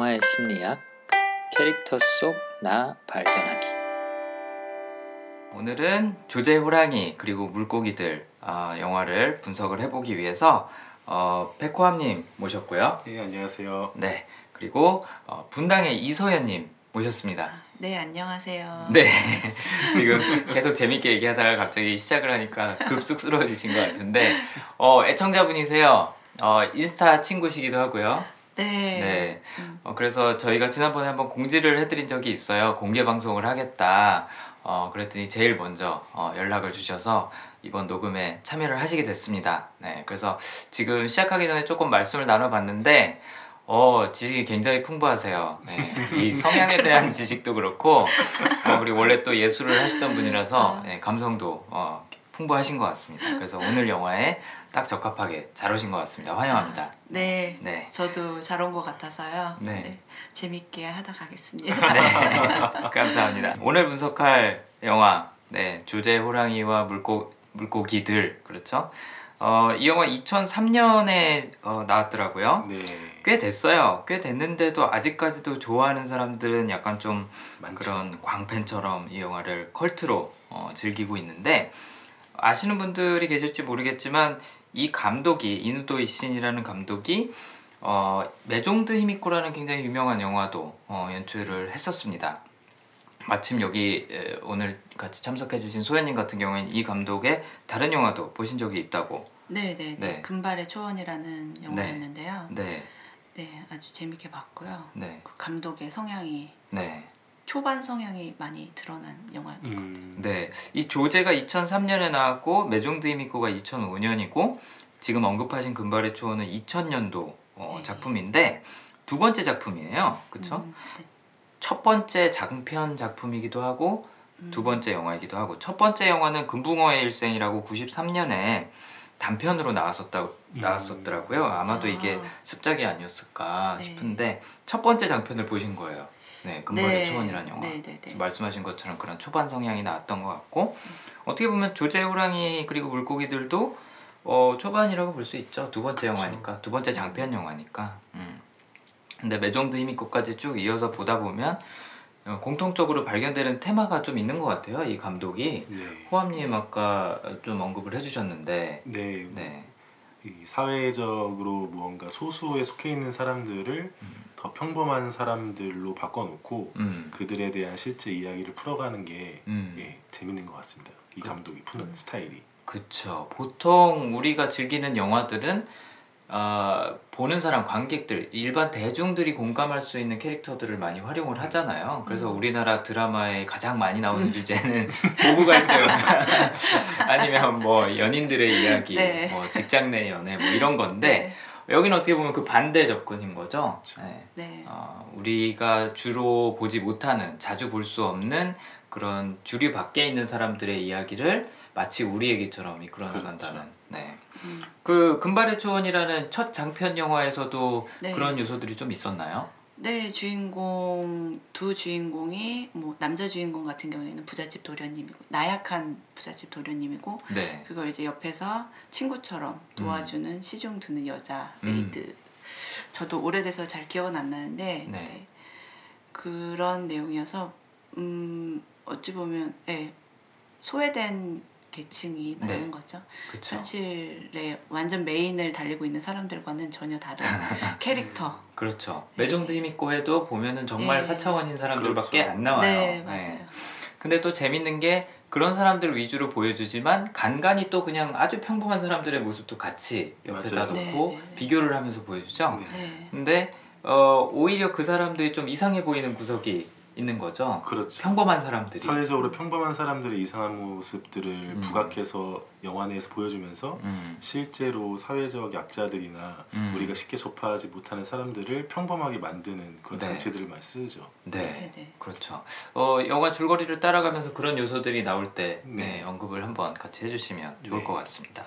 영화의 심리학 캐릭터 속 나 발견하기 오늘은 조제 호랑이 그리고 물고기들 어, 영화를 분석을 해보기 위해서 어, 백호함님 모셨고요. 네 안녕하세요. 네 그리고 어, 분당의 이소연님 모셨습니다. 네, 안녕하세요. 네 지금 계속 재밌게 얘기하다가 갑자기 시작을 하니까 급 쑥스러워지신 것 같은데 어, 애청자분이세요. 어, 인스타 친구시기도 하고요. 네. 네. 음. 어, 그래서 저희가 지난번에 한번 공지를 해드린 적이 있어요. 공개 방송을 하겠다. 어, 그랬더니 제일 먼저 어, 연락을 주셔서 이번 녹음에 참여를 하시게 됐습니다. 네. 그래서 지금 시작하기 전에 조금 말씀을 나눠봤는데, 어, 지식이 굉장히 풍부하세요. 네. 이 성향에 대한 지식도 그렇고, 어, 그리고 원래 또 예술을 하시던 분이라서 네, 감성도 어, 풍부하신 것 같습니다. 그래서 오늘 영화에 딱 적합하게 잘 오신 것 같습니다. 환영합니다. 네. 네. 저도 잘 온 것 같아서요. 네. 재밌게 하다 가겠습니다. 네, 감사합니다. 오늘 분석할 영화, 네, 조제 호랑이와 물고 물고기들 그렇죠. 어, 이 영화 2003년에 어, 나왔더라고요. 네 꽤 됐어요. 꽤 됐는데도 아직까지도 좋아하는 사람들은 약간 좀 많죠. 그런 광팬처럼 이 영화를 컬트로 어, 즐기고 있는데 아시는 분들이 계실지 모르겠지만 이 감독이 이누도 잇신이라는 감독이 어, 메종드 히미코라는 굉장히 유명한 영화도 어, 연출을 했었습니다. 마침 여기 에, 오늘 같이 참석해주신 소연님 같은 경우에는 이 감독의 다른 영화도 보신 적이 있다고. 네, 네, 네. 네. 금발의 초원이라는 영화였는데요. 네, 네, 아주 재밌게 봤고요. 네, 그 감독의 성향이 네. 초반 성향이 많이 드러난 영화였던 것 같아요. 음, 네, 이 조제가 2003년에 나왔고 메종드 히미코가 2005년이고 지금 언급하신 금발의 초원은 2000년도 어, 네. 작품인데 두 번째 작품이에요, 그렇죠? 음, 네. 첫 번째 장편 작품이기도 하고 음. 두 번째 영화이기도 하고 첫 번째 영화는 금붕어의 일생이라고 93년에 단편으로 나왔었다 음. 나왔었더라고요. 아마도 아. 이게 습작이 아니었을까 네. 싶은데 첫 번째 장편을 보신 거예요. 네, 금발의 네. 초원이라는 영화. 네, 네, 네. 그래서 말씀하신 것처럼 그런 초반 성향이 나왔던 것 같고 어떻게 보면 조제 호랑이 그리고 물고기들도 어, 초반이라고 볼 수 있죠. 두 번째 영화니까 두 번째 장편 영화니까. 음. 근데 매종드 히미코까지 쭉 이어서 보다 보면 어, 공통적으로 발견되는 테마가 좀 있는 것 같아요. 이 감독이 네. 호암님 아까 좀 언급을 해주셨는데 네. 네, 이 사회적으로 무언가 소수에 속해 있는 사람들을 더 평범한 사람들로 바꿔놓고 음, 그들에 대한 실제 이야기를 풀어가는 게 음. 예, 재밌는 것 같습니다. 이 감독이 푸는 스타일이. 그쵸. 보통 우리가 즐기는 영화들은 아, 보는 사람 관객들 일반 대중들이 공감할 수 있는 캐릭터들을 많이 활용을 하잖아요. 그래서 음. 우리나라 드라마에 가장 많이 나오는 주제는 부부 갈등 아니면 뭐 연인들의 이야기, 네. 뭐 직장 내 연애 뭐 이런 건데 여기는 어떻게 보면 그 반대 접근인 거죠. 네. 네. 어, 우리가 주로 보지 못하는 자주 볼 수 없는 그런 주류 밖에 있는 사람들의 이야기를 마치 우리 얘기처럼 이끌어 나간다는. 그렇죠. 네. 음. 그 금발의 초원이라는 첫 장편 영화에서도 네. 그런 요소들이 좀 있었나요? 네, 주인공 두 주인공이 뭐 남자 주인공 같은 경우에는 부잣집 도련님이고 나약한 부잣집 도련님이고 네. 그걸 이제 옆에서 친구처럼 도와주는 시중 드는 여자 음. 메이드. 저도 오래돼서 잘 기억은 안 나는데 네. 네. 그런 내용이어서 음 어찌 보면 예, 소외된 계층이 많은 네. 거죠. 그렇죠. 현실에 완전 메인을 달리고 있는 사람들과는 전혀 다른 캐릭터. 그렇죠. 매종드 히미코에도 보면은 정말 네. 사차원인 사람들밖에 그렇죠. 안 나와요. 네, 맞아요. 근데 또 재밌는 게 그런 사람들 위주로 보여주지만 간간히 또 그냥 아주 평범한 사람들의 모습도 같이 옆에다 맞아요. 놓고 네, 네, 네. 비교를 하면서 보여주죠. 네. 네. 근데 어, 오히려 그 사람들이 좀 이상해 보이는 구석이 있는 거죠. 그렇죠. 평범한 사람들이. 사회적으로 평범한 사람들의 이상한 모습들을 음. 부각해서 영화 내에서 보여주면서 음, 실제로 사회적 약자들이나 음. 우리가 쉽게 접하지 못하는 사람들을 평범하게 만드는 그런 네. 장치들을 많이 쓰죠. 네. 네, 네. 그렇죠. 어, 영화 줄거리를 따라가면서 그런 요소들이 나올 때 네, 네. 언급을 한번 같이 해주시면 좋을 네. 것 같습니다.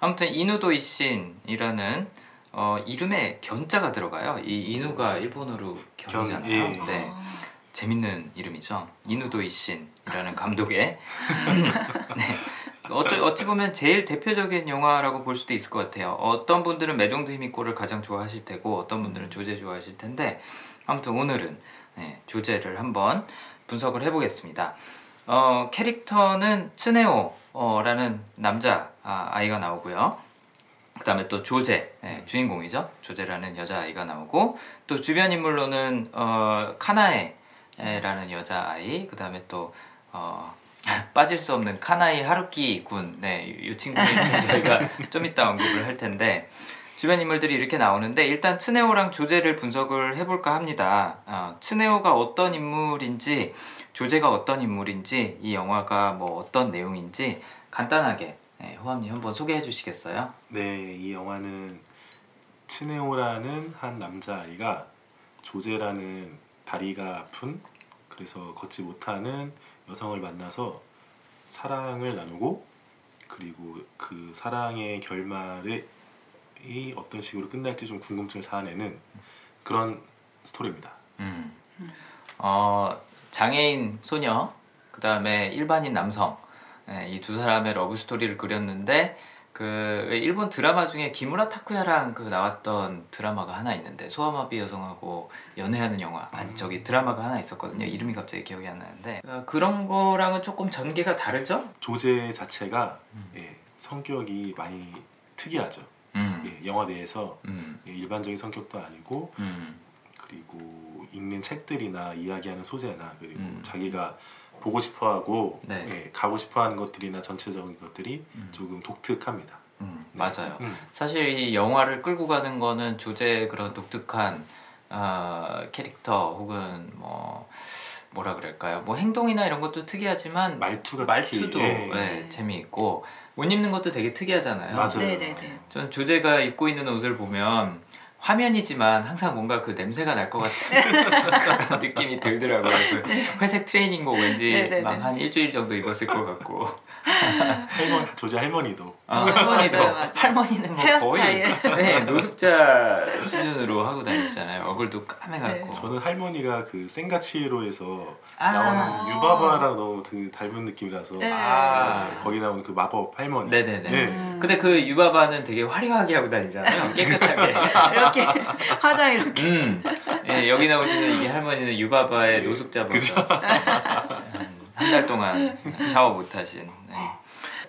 아무튼 이누도 이신이라는 어, 이름에 견자가 들어가요. 이 이누가 일본어로 견이잖아요. 견, 예. 네, 아, 재밌는 이름이죠. 이누도 이 신이라는 감독의 네. 어찌, 어찌 보면 제일 대표적인 영화라고 볼 수도 있을 것 같아요. 어떤 분들은 매정도 힘있고를 가장 좋아하실 테고 어떤 분들은 조제 좋아하실 텐데 아무튼 오늘은 네, 조제를 한번 분석을 해보겠습니다. 어, 캐릭터는 츠네오라는 남자 아, 아이가 나오고요. 그 다음에 또 조제 네, 주인공이죠. 조제라는 여자 아이가 나오고 또 주변 인물로는 어, 카나에 라는 여자 아이 그 다음에 또 어, 빠질 수 없는 카나이 하루키 군, 네, 이 친구는 저희가 좀 이따 언급을 할 텐데 주변 인물들이 이렇게 나오는데 일단 츠네오랑 조제를 분석을 해볼까 합니다. 어, 츠네오가 어떤 인물인지 조제가 어떤 인물인지 이 영화가 뭐 어떤 내용인지 간단하게 네, 호암님 한번 소개해 주시겠어요? 네, 이 영화는 츠네오라는 한 남자아이가 조제라는 다리가 아픈 그래서 걷지 못하는 여성을 만나서 사랑을 나누고 그리고 그 사랑의 결말이 어떤 식으로 끝날지 좀 궁금증을 자아내는 그런 스토리입니다. 음. 어, 장애인 소녀, 그 다음에 일반인 남성, 네, 이두 사람의 러브 스토리를 그렸는데 그왜 일본 드라마 중에 기무라 타쿠야랑 그 나왔던 드라마가 하나 있는데 소아마비 여성하고 연애하는 영화. 아니 저기 드라마가 하나 있었거든요. 이름이 갑자기 기억이 안 나는데. 어, 그런 거랑은 조금 전개가 다르죠? 조제 자체가 예, 성격이 많이 특이하죠. 음, 예, 영화 내에서 음, 예, 일반적인 성격도 아니고 음, 그리고 읽는 책들이나 이야기하는 소재나 그리고 음. 자기가 보고 싶어하고 네. 예, 가고 싶어하는 것들이나 전체적인 것들이 음. 조금 독특합니다. 음, 네. 맞아요. 음. 사실 이 영화를 끌고 가는 거는 조제의 그런 독특한 어, 캐릭터 혹은 뭐 뭐라 그럴까요? 뭐 행동이나 이런 것도 특이하지만 말투가 말투도 특히, 예. 예, 재미있고 옷 입는 것도 되게 특이하잖아요. 맞아요. 네네네. 전 조제가 입고 있는 옷을 보면 화면이지만 항상 뭔가 그 냄새가 날 것 같은 느낌이 들더라고요. 그 회색 트레이닝복 왠지 네네네. 막한 일주일 정도 입었을 것 같고 할머니, 조제 할머니도 아, 할머니도 맞아요, 맞아요. 할머니는 뭐. 거의 네, 노숙자 수준으로 하고 다니시잖아요. 얼굴도 까매갖고. 네. 저는 할머니가 그 센가치히로에서 아. 나오는 유바바랑 너무 그 닮은 느낌이라서 네. 아. 네, 거기 나오는 그 마법 할머니 네네네. 네. 음. 근데 그 유바바는 되게 화려하게 하고 다니잖아요. 깨끗하게. 이렇게 화장 이렇게. 음. 예, 여기 나오시는 이 할머니는 유바바의 네. 노숙자 버전. 한달 동안 샤워 못 하신. 네.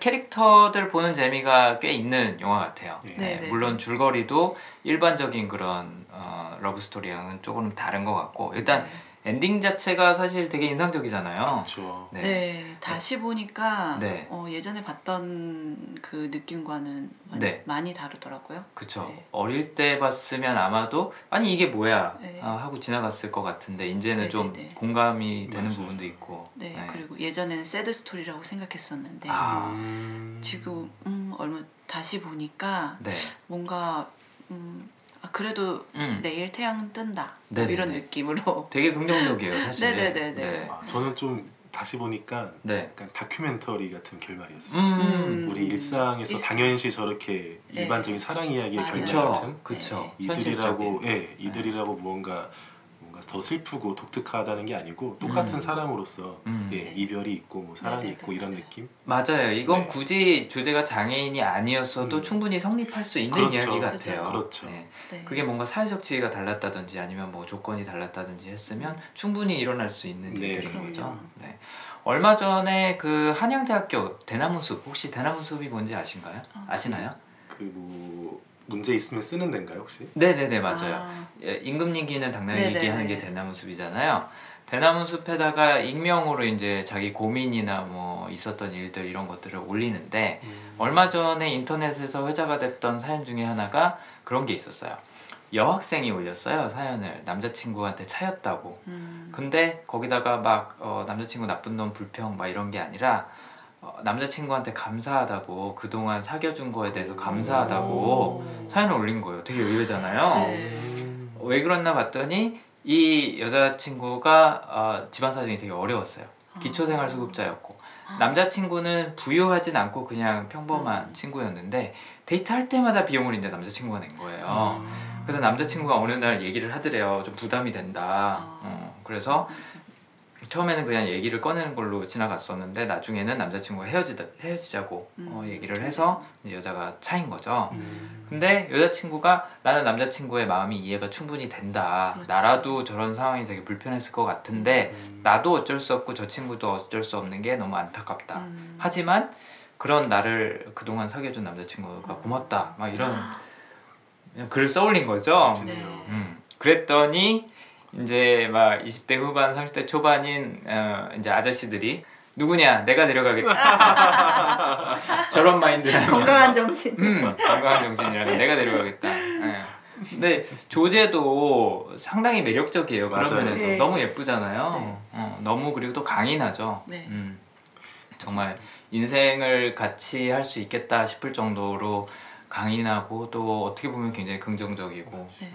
캐릭터들 보는 재미가 꽤 있는 영화 같아요. 네. 네, 네네. 물론 줄거리도 일반적인 그런 어, 러브 스토리랑은 조금 다른 것 같고 일단 엔딩 자체가 사실 되게 인상적이잖아요. 그렇죠. 네. 네. 다시 보니까 네. 어, 예전에 봤던 그 느낌과는 많이, 네. 많이 다르더라고요. 그쵸. 네. 어릴 때 봤으면 아마도 아니 이게 뭐야 네. 아, 하고 지나갔을 것 같은데 이제는 좀. 공감이 되는 맞아요. 부분도 있고. 네, 그리고 예전에는 sad story라고 생각했었는데 아. 음. 지금 음, 얼마 다시 보니까 네. 뭔가 음, 아, 그래도 음. 내일 태양 뜬다 뭐 네네네. 이런 느낌으로 되게 긍정적이에요 사실. 네네네 네. 아, 저는 좀 다시 보니까 네. 약간 다큐멘터리 같은 결말이었어요. 음. 음. 우리 일상에서 일상. 당연시 저렇게 네. 일반적인 사랑 이야기의 맞아요. 결말 그쵸. 같은 그쵸. 이들이라고 현실적인. 예 이들이라고 무언가 뭔가 더 슬프고 독특하다는 게 아니고 똑같은 음. 사람으로서 음. 예 이별이 있고 뭐 사랑이 네네네, 있고 이런 맞아요. 느낌 맞아요. 이건 네. 굳이 조제가 장애인이 아니었어도 음. 충분히 성립할 수 있는 그렇죠. 이야기 그렇죠. 같아요. 그렇죠. 네. 네. 그게 뭔가 사회적 지위가 달랐다든지 아니면 뭐 조건이 달랐다든지 했으면 충분히 일어날 수 있는 네. 일들인 그럼요. 거죠. 네. 얼마 전에 그 한양대학교 대나무숲 혹시 대나무숲이 뭔지 아신가요? 아, 아시나요? 그뭐 문제 있으면 쓰는 데인가요 혹시 네네네 맞아요. 아, 예, 임금 얘기는 당나귀 네네. 얘기하는 게 대나무 숲이잖아요. 대나무 숲에다가 익명으로 이제 자기 고민이나 뭐 있었던 일들 이런 것들을 올리는데 얼마 전에 인터넷에서 회자가 됐던 사연 중에 하나가 그런 게 있었어요. 여학생이 올렸어요 사연을 남자친구한테 차였다고. 음, 근데 거기다가 막 어, 남자친구 나쁜 놈 불평 막 이런 게 아니라 어, 남자친구한테 감사하다고 그동안 사귀어준 거에 대해서 감사하다고 오. 사연을 올린 거예요. 되게 의외잖아요. 네. 음. 왜 그랬나 봤더니 이 여자친구가 어, 집안 사정이 되게 어려웠어요. 기초생활수급자였고 남자친구는 부유하진 않고 그냥 평범한 음. 친구였는데 데이트할 때마다 비용을 이제 남자친구가 낸 거예요. 그래서 남자친구가 어느 날 얘기를 하더래요. 좀 부담이 된다. 아. 어, 그래서 처음에는 그냥 얘기를 꺼내는 걸로 지나갔었는데 나중에는 남자친구가 헤어지다 헤어지자고 어, 음. 얘기를 해서 여자가 차인 거죠. 음. 근데 여자친구가 나는 남자친구의 마음이 이해가 충분히 된다. 그렇지. 나라도 저런 상황이 되게 불편했을 것 같은데 음. 나도 어쩔 수 없고 저 친구도 어쩔 수 없는 게 너무 안타깝다. 음. 하지만 그런 나를 그동안 사귀어준 남자친구가 고맙다. 막 이런 그냥 글을 써올린 거죠. 멋지네요. 음. 그랬더니 이제 막 20대 후반, 30대 초반인 어, 이제 아저씨들이 누구냐? 내가 데려가겠다. 저런 마인드라는 건강한 정신. 음, 건강한 정신이라면 내가 데려가겠다. 예. 근데 조제도 상당히 매력적이에요. 그런 맞아요. 면에서 네. 너무 예쁘잖아요. 네. 어, 너무 그리고 또 강인하죠. 네. 음, 정말 인생을 같이 할 수 있겠다 싶을 정도로 강인하고 또 어떻게 보면 굉장히 긍정적이고. 네.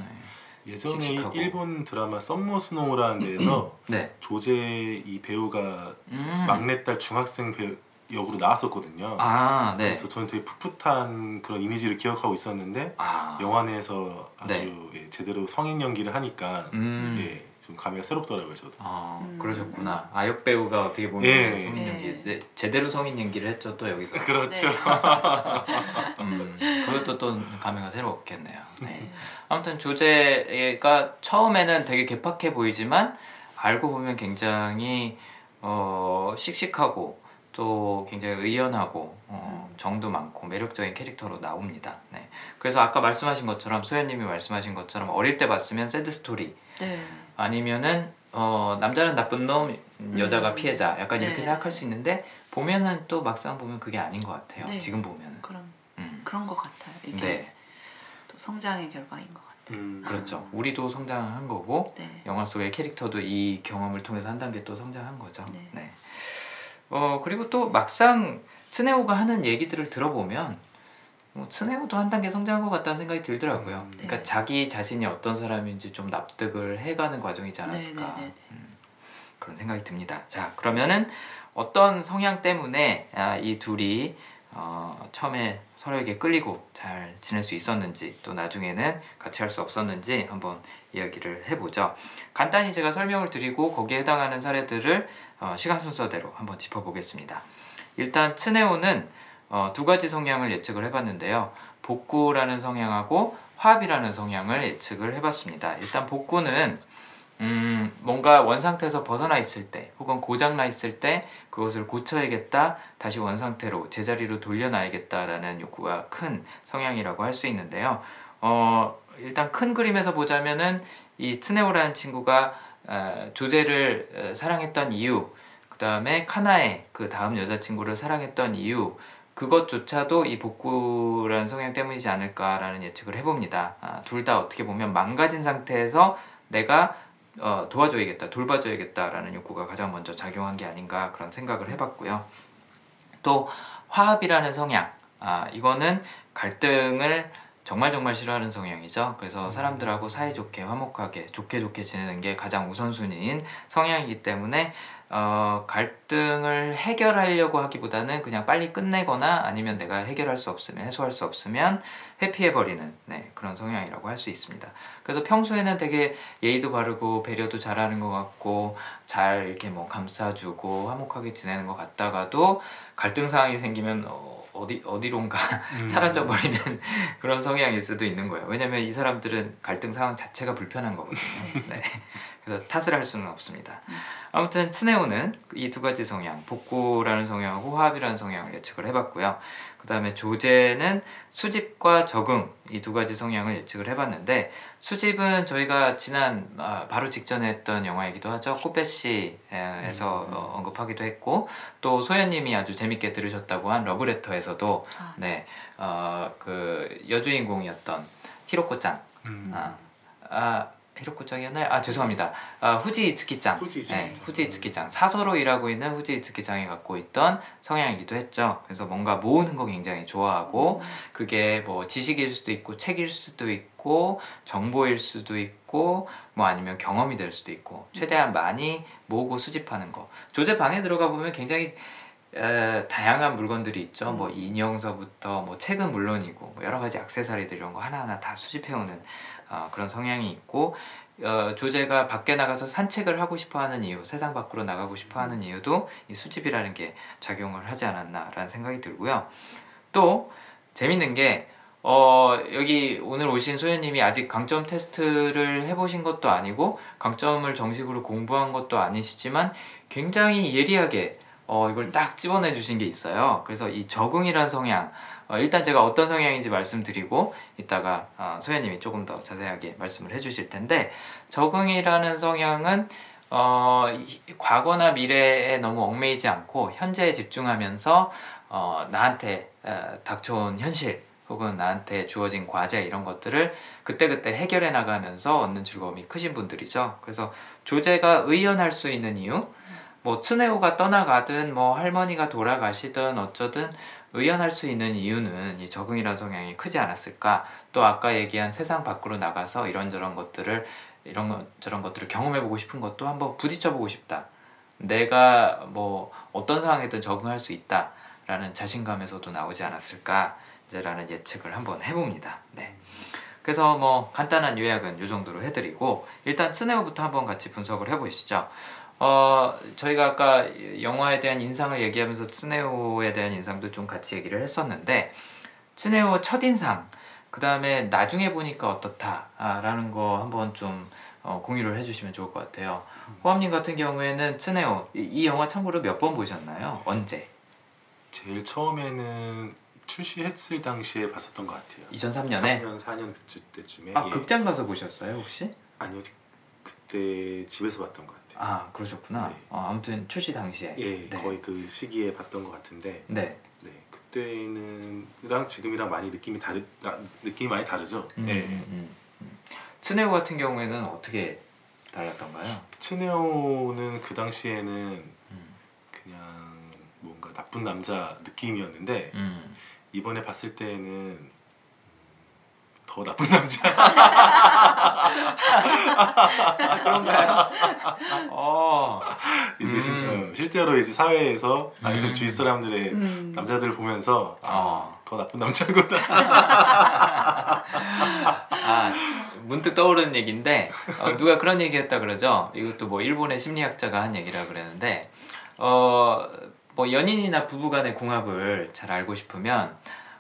예전에 씩씩하고. 일본 드라마 썸머 스노우라는 데에서 네. 조제 이 배우가 음. 막내딸 중학생 배우 역으로 나왔었거든요. 아, 네. 그래서 저는 되게 풋풋한 그런 이미지를 기억하고 있었는데 아. 영화 내에서 아주 네. 예, 제대로 성인 연기를 하니까 음. 예, 좀 감회가 새롭더라고요 저도. 아, 음. 그러셨구나. 아역 배우가 어떻게 보면 예. 성인 예. 연기 네, 제대로 성인 연기를 했죠 또 여기서. 그렇죠. 음, 그것도 또 감회가 새롭겠네요. 네. 네. 아무튼 조제가 처음에는 되게 개팍해 보이지만 알고 보면 굉장히 어, 씩씩하고 또 굉장히 의연하고 어, 정도 많고 매력적인 캐릭터로 나옵니다. 네. 그래서 아까 말씀하신 것처럼 소연님이 말씀하신 것처럼 어릴 때 봤으면 새드 스토리 네. 아니면은 어, 남자는 나쁜 놈 여자가 음. 피해자 약간 이렇게 네. 생각할 수 있는데 보면은 또 막상 보면 그게 아닌 것 같아요. 네. 지금 보면은. 그런 음. 그런 것 같아요. 이게 네, 또 성장의 결과인 것 같아요. 음, 그렇죠. 우리도 성장한 거고 네. 영화 속의 캐릭터도 이 경험을 통해서 한 단계 또 성장한 거죠. 네. 네. 어 그리고 또 막상 츠네오가 하는 얘기들을 들어보면 뭐 츠네오도 한 단계 성장한 것 같다는 생각이 들더라고요. 음. 그러니까 네. 자기 자신이 어떤 사람인지 좀 납득을 해가는 과정이지 않았을까 네, 네, 네, 네. 음, 그런 생각이 듭니다. 자 그러면은 어떤 성향 때문에 아, 이 둘이 어, 처음에 서로에게 끌리고 잘 지낼 수 있었는지 또 나중에는 같이 할 수 없었는지 한번 이야기를 해보죠. 간단히 제가 설명을 드리고 거기에 해당하는 사례들을 어, 시간 순서대로 한번 짚어보겠습니다. 일단 츠네오는 어, 두 가지 성향을 예측을 해봤는데요. 복구라는 성향하고 화합이라는 성향을 예측을 해봤습니다. 일단 복구는 음, 뭔가 원상태에서 벗어나 있을 때 혹은 고장나 있을 때 그것을 고쳐야겠다 다시 원상태로 제자리로 돌려놔야겠다라는 욕구가 큰 성향이라고 할 수 있는데요 어, 일단 큰 그림에서 보자면은 이 트네오라는 친구가 어, 조제를 어, 사랑했던 이유 그 다음에 카나에 그 다음 여자친구를 사랑했던 이유 그것조차도 이 복구라는 성향 때문이지 않을까라는 예측을 해봅니다. 아, 둘다 어떻게 보면 망가진 상태에서 내가 어, 도와줘야겠다, 돌봐줘야겠다라는 욕구가 가장 먼저 작용한 게 아닌가 그런 생각을 해봤고요. 또 화합이라는 성향, 아 이거는 갈등을 정말 정말 싫어하는 성향이죠. 그래서 사람들하고 사이좋게 화목하게 좋게 좋게 지내는 게 가장 우선순위인 성향이기 때문에 어, 갈등을 해결하려고 하기보다는 그냥 빨리 끝내거나 아니면 내가 해결할 수 없으면 해소할 수 없으면 회피해버리는 네, 그런 성향이라고 할 수 있습니다. 그래서 평소에는 되게 예의도 바르고 배려도 잘하는 것 같고 잘 이렇게 뭐 감싸주고 화목하게 지내는 것 같다가도 갈등 상황이 생기면 어, 어디 어디론가 음. 사라져 버리는 그런 성향일 수도 있는 거예요. 왜냐면 이 사람들은 갈등 상황 자체가 불편한 거거든요. 네. 그래서 탓을 할 수는 없습니다. 아무튼 츠네오는 이 두 가지 성향, 복구라는 성향하고 화합이라는 성향을 예측을 해봤고요. 그 다음에 조제는 수집과 적응 이 두 가지 성향을 예측을 해봤는데 수집은 저희가 지난 아, 바로 직전에 했던 영화이기도 하죠. 코페시에서 음. 어, 언급하기도 했고 또 소연님이 아주 재밌게 들으셨다고 한 러브레터에서도 아, 네, 어, 그 여주인공이었던 히로코짱 음. 아, 아 히로코짱이었나요? 아 죄송합니다. 아, 후지 이츠키짱. 후지 네, 이츠키짱. 후지 이츠키짱. 사서로 일하고 있는 후지 이츠키짱이 갖고 있던 성향이기도 했죠. 그래서 뭔가 모으는 거 굉장히 좋아하고 그게 뭐 지식일 수도 있고 책일 수도 있고 정보일 수도 있고 뭐 아니면 경험이 될 수도 있고 최대한 많이 모으고 수집하는 거. 조제 방에 들어가 보면 굉장히 에, 다양한 물건들이 있죠. 뭐 인형서부터 뭐 책은 물론이고 뭐 여러 가지 액세서리들 이런 거 하나하나 다 수집해 오는 어, 그런 성향이 있고 어, 조제가 밖에 나가서 산책을 하고 싶어하는 이유, 세상 밖으로 나가고 싶어하는 이유도 이 수집이라는 게 작용을 하지 않았나라는 생각이 들고요. 또 재밌는 게 어, 여기 오늘 오신 소연님이 아직 강점 테스트를 해보신 것도 아니고 강점을 정식으로 공부한 것도 아니시지만 굉장히 예리하게 어, 이걸 딱 집어내 주신 게 있어요. 그래서 이 적응이란 성향 어, 일단 제가 어떤 성향인지 말씀드리고 이따가 어, 소연님이 조금 더 자세하게 말씀을 해주실 텐데 적응이라는 성향은 어, 이- 과거나 미래에 너무 얽매이지 않고 현재에 집중하면서 어, 나한테 어, 닥쳐온 현실 혹은 나한테 주어진 과제 이런 것들을 그때그때 해결해 나가면서 얻는 즐거움이 크신 분들이죠. 그래서 조제가 의연할 수 있는 이유 뭐 츠네오가 떠나가든 뭐 할머니가 돌아가시든 어쩌든 의연할 수 있는 이유는 이 적응이라는 성향이 크지 않았을까? 또 아까 얘기한 세상 밖으로 나가서 이런저런 것들을 이런 것 저런 것들을 경험해 보고 싶은 것도 한번 부딪혀 보고 싶다. 내가 뭐 어떤 상황에든 적응할 수 있다라는 자신감에서도 나오지 않았을까? 이제라는 예측을 한번 해봅니다. 네. 그래서 뭐 간단한 요약은 이 정도로 해드리고 일단 츠네오부터 한번 같이 분석을 해보시죠 어 저희가 아까 영화에 대한 인상을 얘기하면서 츠네오에 대한 인상도 좀 같이 얘기를 했었는데 츠네오 첫 인상 그 다음에 나중에 보니까 어떻다라는 거 한번 좀 어, 공유를 해주시면 좋을 것 같아요. 호암님 같은 경우에는 츠네오 이, 이 영화 참고로 몇 번 보셨나요? 언제? 제일 처음에는 출시했을 당시에 봤었던 것 같아요. 2003년에 3년 4년 그때쯤에 아 예. 극장 가서 보셨어요 혹시? 아니요 그때 집에서 봤던 것 같아요. 아 그러셨구나. 네. 어, 아무튼 출시 당시에 예 네. 거의 그 시기에 봤던 것 같은데 네. 네 그때는랑 지금이랑 많이 느낌이 다르 나- 느낌이 많이 다르죠. 음, 예. 음, 음, 음. 츠네오 같은 경우에는 어떻게 달랐던가요? 츠네오는 그 당시에는 음. 그냥 뭔가 나쁜 남자 느낌이었는데 음. 이번에 봤을 때는 음, 더 나쁜 남자. 아, 그런가요? 어. 이제 실- 음. 어, 실제로 이제 사회에서 아니면 음. 주위 사람들의 음. 남자들을 보면서 아, 어. 더 나쁜 남자구나. 아 문득 떠오르는 얘기인데 어, 누가 그런 얘기했다 그러죠. 이것도 뭐 일본의 심리학자가 한 얘기라 그랬는데 어 뭐 연인이나 부부간의 궁합을 잘 알고 싶으면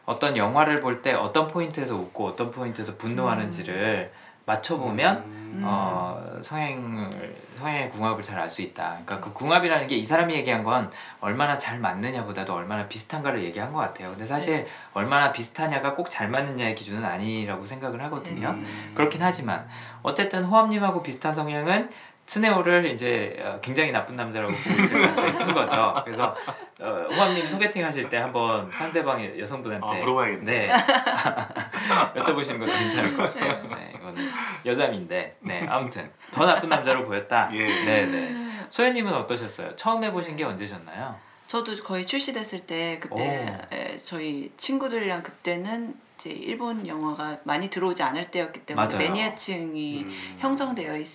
어떤 영화를 볼 때 어떤 포인트에서 웃고 어떤 포인트에서 분노하는지를 맞춰보면 음. 어, 성향을 성향의 궁합을 잘 알 수 있다. 그러니까 그 궁합이라는 게 이 사람이 얘기한 건 얼마나 잘 맞느냐보다도 얼마나 비슷한가를 얘기한 것 같아요. 근데 사실 얼마나 비슷하냐가 꼭 잘 맞느냐의 기준은 아니라고 생각을 하거든요. 음. 그렇긴 하지만 어쨌든 호암님하고 비슷한 성향은 스네오를 이제 어, 굉장히 나쁜 남자라고 보고 있을 가능성이 큰 거죠. 그래서 어, 호암님 소개팅 하실 때 한번 상대방의 여성분한테 아, 물어봐야겠네. 네 여쭤보시는 것도 괜찮을 것 같아요. 네, 이거는 여담인데 네 아무튼 더 나쁜 남자로 보였다. 예. 네네. 소연님은 어떠셨어요? 처음 해보신 게 언제셨나요? 저도 거의 출시됐을 때 그때 에, 저희 친구들이랑 그때는 이제 일본 영화가 많이 들어오지 않을 때였기 때문에 맞아요. 매니아층이 음. 형성되어 있,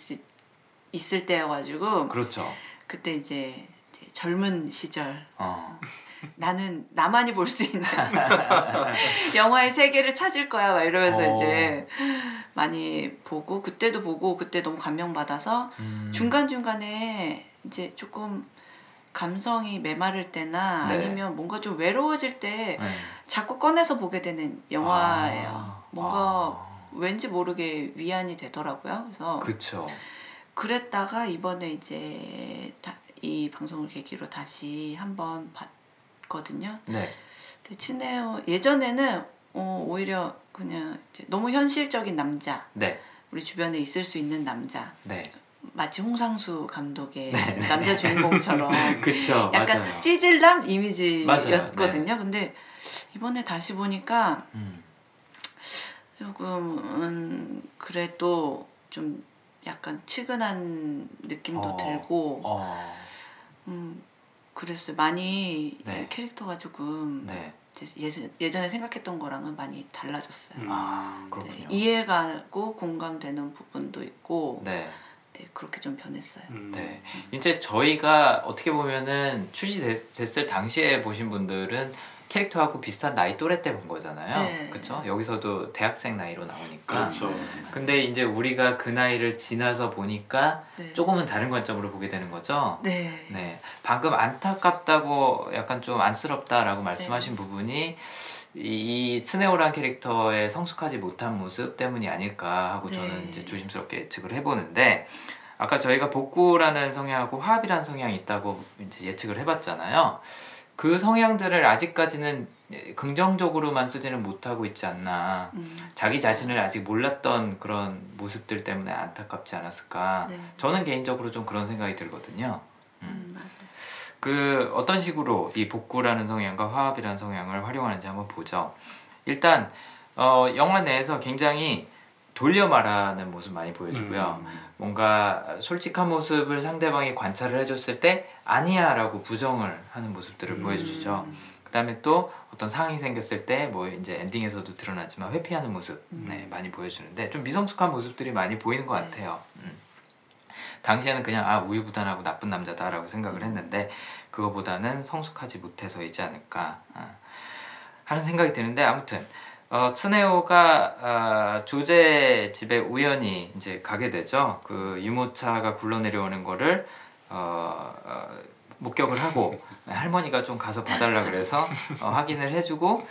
있을 때여가지고 그렇죠. 그때 이제, 이제 젊은 시절 어. 나는 나만이 볼 수 있는 영화의 세계를 찾을 거야 막 이러면서 어. 이제 많이 보고 그때도 보고 그때 너무 감명 받아서 음. 중간 중간에 이제 조금 감성이 메마를 때나 네. 아니면 뭔가 좀 외로워질 때 네. 자꾸 꺼내서 보게 되는 영화예요. 아. 뭔가 아. 왠지 모르게 위안이 되더라고요. 그래서 그쵸. 그랬다가 이번에 이제 다, 이 방송을 계기로 다시 한번 봤거든요. 네. 근데 친해요. 예전에는 어, 오히려 그냥 너무 현실적인 남자, 네. 우리 주변에 있을 수 있는 남자, 네. 마치 홍상수 감독의 남자 주인공처럼 그쵸. 약간 맞아요. 찌질남 이미지였거든요. 맞아요. 근데 이번에 다시 보니까 음. 조금은 그래도 좀 약간 측은한 느낌도 어. 들고 어. 음 그랬어요. 많이 네. 캐릭터가 조금 네. 예전, 예전에 생각했던 거랑은 많이 달라졌어요. 음. 아 그렇군요. 네, 이해가고 공감되는 부분도 있고 네. 네. 그렇게 좀 변했어요. 음. 네. 이제 저희가 어떻게 보면은 출시됐을 당시에 보신 분들은 캐릭터하고 비슷한 나이 또래 때 본 거잖아요. 네. 그렇죠? 여기서도 대학생 나이로 나오니까. 그렇죠. 근데 이제 우리가 그 나이를 지나서 보니까 네. 조금은 다른 관점으로 보게 되는 거죠. 네. 네, 방금 안타깝다고 약간 좀 안쓰럽다라고 네. 말씀하신 부분이 이, 이 스네오란 캐릭터의 성숙하지 못한 모습 때문이 아닐까 하고 네. 저는 이제 조심스럽게 예측을 해보는데 아까 저희가 복구라는 성향하고 화합이라는 성향이 있다고 이제 예측을 해봤잖아요. 그 성향들을 아직까지는 긍정적으로만 쓰지는 못하고 있지 않나. 음. 자기 자신을 아직 몰랐던 그런 모습들 때문에 안타깝지 않았을까. 네. 저는 개인적으로 좀 그런 생각이 들거든요. 음, 맞아요. 그 어떤 식으로 이 복구라는 성향과 화합이라는 성향을 활용하는지 한번 보죠. 일단 어, 영화 내에서 굉장히 돌려 말하는 모습 많이 보여주고요. 음. 뭔가 솔직한 모습을 상대방이 관찰을 해줬을 때 아니야라고 부정을 하는 모습들을 음. 보여주죠. 그다음에 또 어떤 상황이 생겼을 때 뭐 이제 엔딩에서도 드러나지만 회피하는 모습 음. 네, 많이 보여주는데 좀 미성숙한 모습들이 많이 보이는 것 네. 같아요. 음. 당시에는 그냥 아 우유부단하고 나쁜 남자다라고 생각을 했는데 그거보다는 성숙하지 못해서이지 않을까 아, 하는 생각이 드는데 아무튼 어, 트네오가 아, 조제 집에 우연히 이제 가게 되죠. 그 유모차가 굴러내려오는 거를 어, 어, 목격을 하고 할머니가 좀 가서 봐달라 그래서 어, 확인을 해주고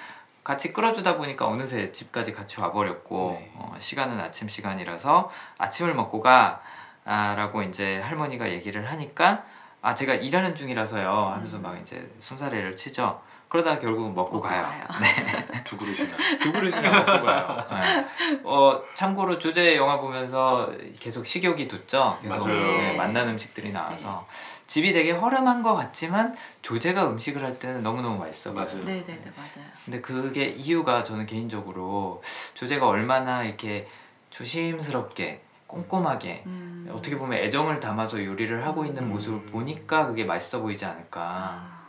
같이 끌어주다 보니까 어느새 집까지 같이 와버렸고 네. 어, 시간은 아침 시간이라서 아침을 먹고 가라고 이제 할머니가 얘기를 하니까 아 제가 일하는 중이라서요 하면서 막 이제 손사래를 치죠. 그러다가 결국 은 먹고, 먹고 가요. 가요. 두 그릇이나. 두 그릇이나 먹고 가요. 네. 어 참고로 조제 영화 보면서 계속 식욕이 돋죠. 계속. 네, 만난 음식들이 나와서 집이 되게 허름한 것 같지만 조제가 음식을 할 때는 너무 너무 맛있어 보여요. 맞아요. 네, 네, 네, 맞아요. 근데 그게 이유가 저는 개인적으로 조제가 얼마나 이렇게 조심스럽게 꼼꼼하게 음. 어떻게 보면 애정을 담아서 요리를 하고 있는 음. 모습을 보니까 그게 맛있어 보이지 않을까 아.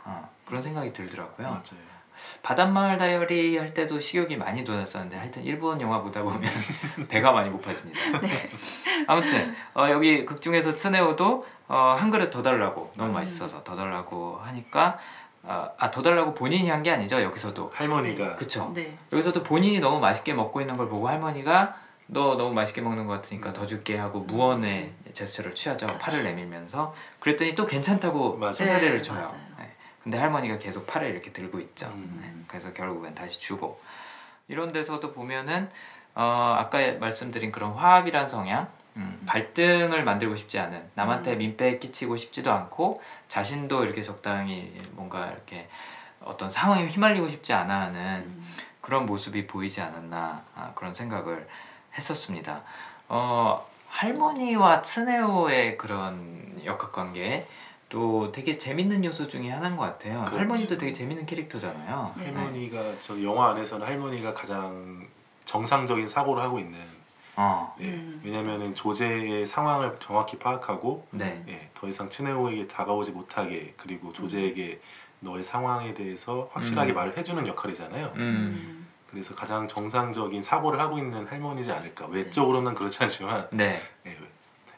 어, 그런 생각이 들더라고요. 맞아요. 바닷마을 다이어리 할 때도 식욕이 많이 돋았었는데 하여튼 일본 영화 보다 보면 배가 많이 고파집니다. 네. 아무튼 어, 여기 극 중에서 츠네오도 어, 한 그릇 더 달라고 너무 맛있어서 더 달라고 하니까 어, 아더 달라고 본인이 한 게 아니죠 여기서도 할머니가 그쵸 네. 여기서도 본인이 너무 맛있게 먹고 있는 걸 보고 할머니가 너 너무 맛있게 먹는 것 같으니까 더 줄게 하고 무언의 제스처를 취하죠 그렇지. 팔을 내밀면서 그랬더니 또 괜찮다고. 손사래를 네, 쳐요 맞아요. 네. 근데 할머니가 계속 팔을 이렇게 들고 있죠 음. 네. 그래서 결국엔 다시 주고 이런 데서도 보면은 어, 아까 말씀드린 그런 화합이란 성향 음, 갈등을 만들고 싶지 않은 남한테 음. 민폐 끼치고 싶지도 않고 자신도 이렇게 적당히 뭔가 이렇게 어떤 상황에 휘말리고 싶지 않아 하는 음. 그런 모습이 보이지 않았나 아, 그런 생각을 했었습니다. 어, 할머니와 트네오의 그런 역학관계 또 되게 재밌는 요소 중에 하나인 것 같아요. 그렇죠. 할머니도 되게 재밌는 캐릭터잖아요. 네. 할머니가 저 영화 안에서는 할머니가 가장 정상적인 사고를 하고 있는. 어, 네. 음. 왜냐면은 조제의 상황을 정확히 파악하고 네, 예, 더 이상 츠네오에게 다가오지 못하게 그리고 조제에게 너의 상황에 대해서 확실하게 음. 말을 해주는 역할이잖아요. 음, 음. 그래서 가장 정상적인 사고를 하고 있는 할머니지 않을까. 외적으로는 그렇지 않지만 네, 예,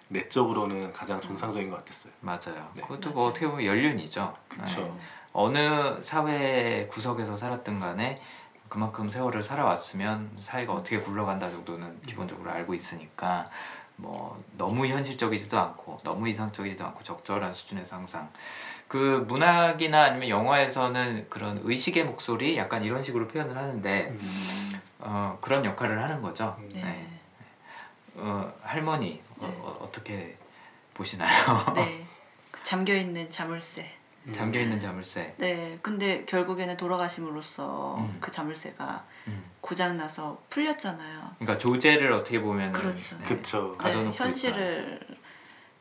내적으로는 가장 정상적인 것 같았어요. 맞아요. 네. 그것도. 뭐 어떻게 보면 연륜이죠. 그쵸. 네. 어느 사회 구석에서 살았든 간에 그만큼 세월을 살아왔으면 사회가 어떻게 굴러간다 정도는 기본적으로 알고 있으니까 뭐 너무 현실적이지도 않고 너무 이상적이지도 않고 적절한 수준에서 항상 그 문학이나 아니면 영화에서는 그런 의식의 목소리 약간 이런 식으로 표현을 하는데 음, 어, 그런 역할을 하는 거죠. 네. 네. 어, 할머니 네. 어, 어, 떻게 보시나요? 네. 그 잠겨 있는 자물쇠. 음. 잠겨 있는 자물쇠. 네. 근데 결국에는 돌아가심으로써 음. 그 자물쇠가 음. 고장 나서 풀렸잖아요. 그러니까 조제를 어떻게 보면 그렇죠. 그쵸. 가둬놓고 네, 현실을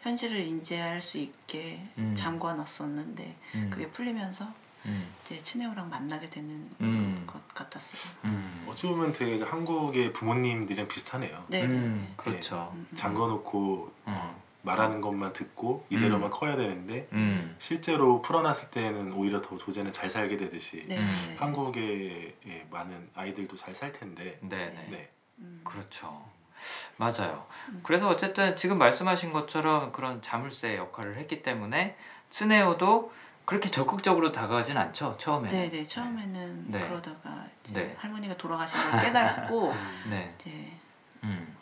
현실을 인지할 수 있게 음. 잠궈 놨었는데 음. 그게 풀리면서 음. 이제 친해오랑 만나게 되는 음. 것 같았어요. 음. 어찌 보면 되게 한국의 부모님들이랑 비슷하네요. 네. 음, 그렇죠. 음, 음. 잠궈놓고 어. 말하는 것만 듣고 이대로만 커야 되는데 음. 실제로 풀어놨을 때는 오히려 더 조제는 잘 살게 되듯이 네. 음. 한국의 예, 많은 아이들도 잘 살 텐데 네네. 네. 음. 그렇죠. 맞아요. 음. 그래서 어쨌든 지금 말씀하신 것처럼 그런 자물쇠 역할을 했기 때문에 스네오도 그렇게 적극적으로 다가가진 않죠 처음에는. 네네 처음에는 네. 그러다가 이제 네. 할머니가 돌아가신 걸 깨닫고 네. 이제 음.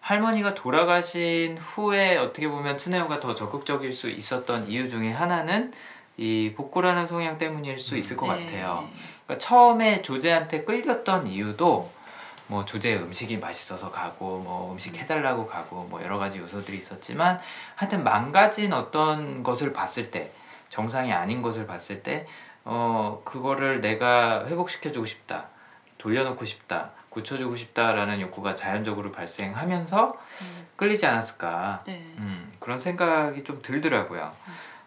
할머니가 돌아가신 후에 어떻게 보면 트네오가 더 적극적일 수 있었던 이유 중에 하나는 이 복고라는 성향 때문일 수 있을 것 네, 같아요. 네. 그러니까 처음에 조제한테 끌렸던 이유도 뭐 조제 음식이 맛있어서 가고 뭐 음식 해달라고 가고 뭐 여러 가지 요소들이 있었지만 하여튼 망가진 어떤 것을 봤을 때 정상이 아닌 것을 봤을 때 어 그거를 내가 회복시켜주고 싶다 돌려놓고 싶다 고쳐주고 싶다라는 욕구가 자연적으로 발생하면서 음, 끌리지 않았을까 네. 음, 그런 생각이 좀 들더라고요.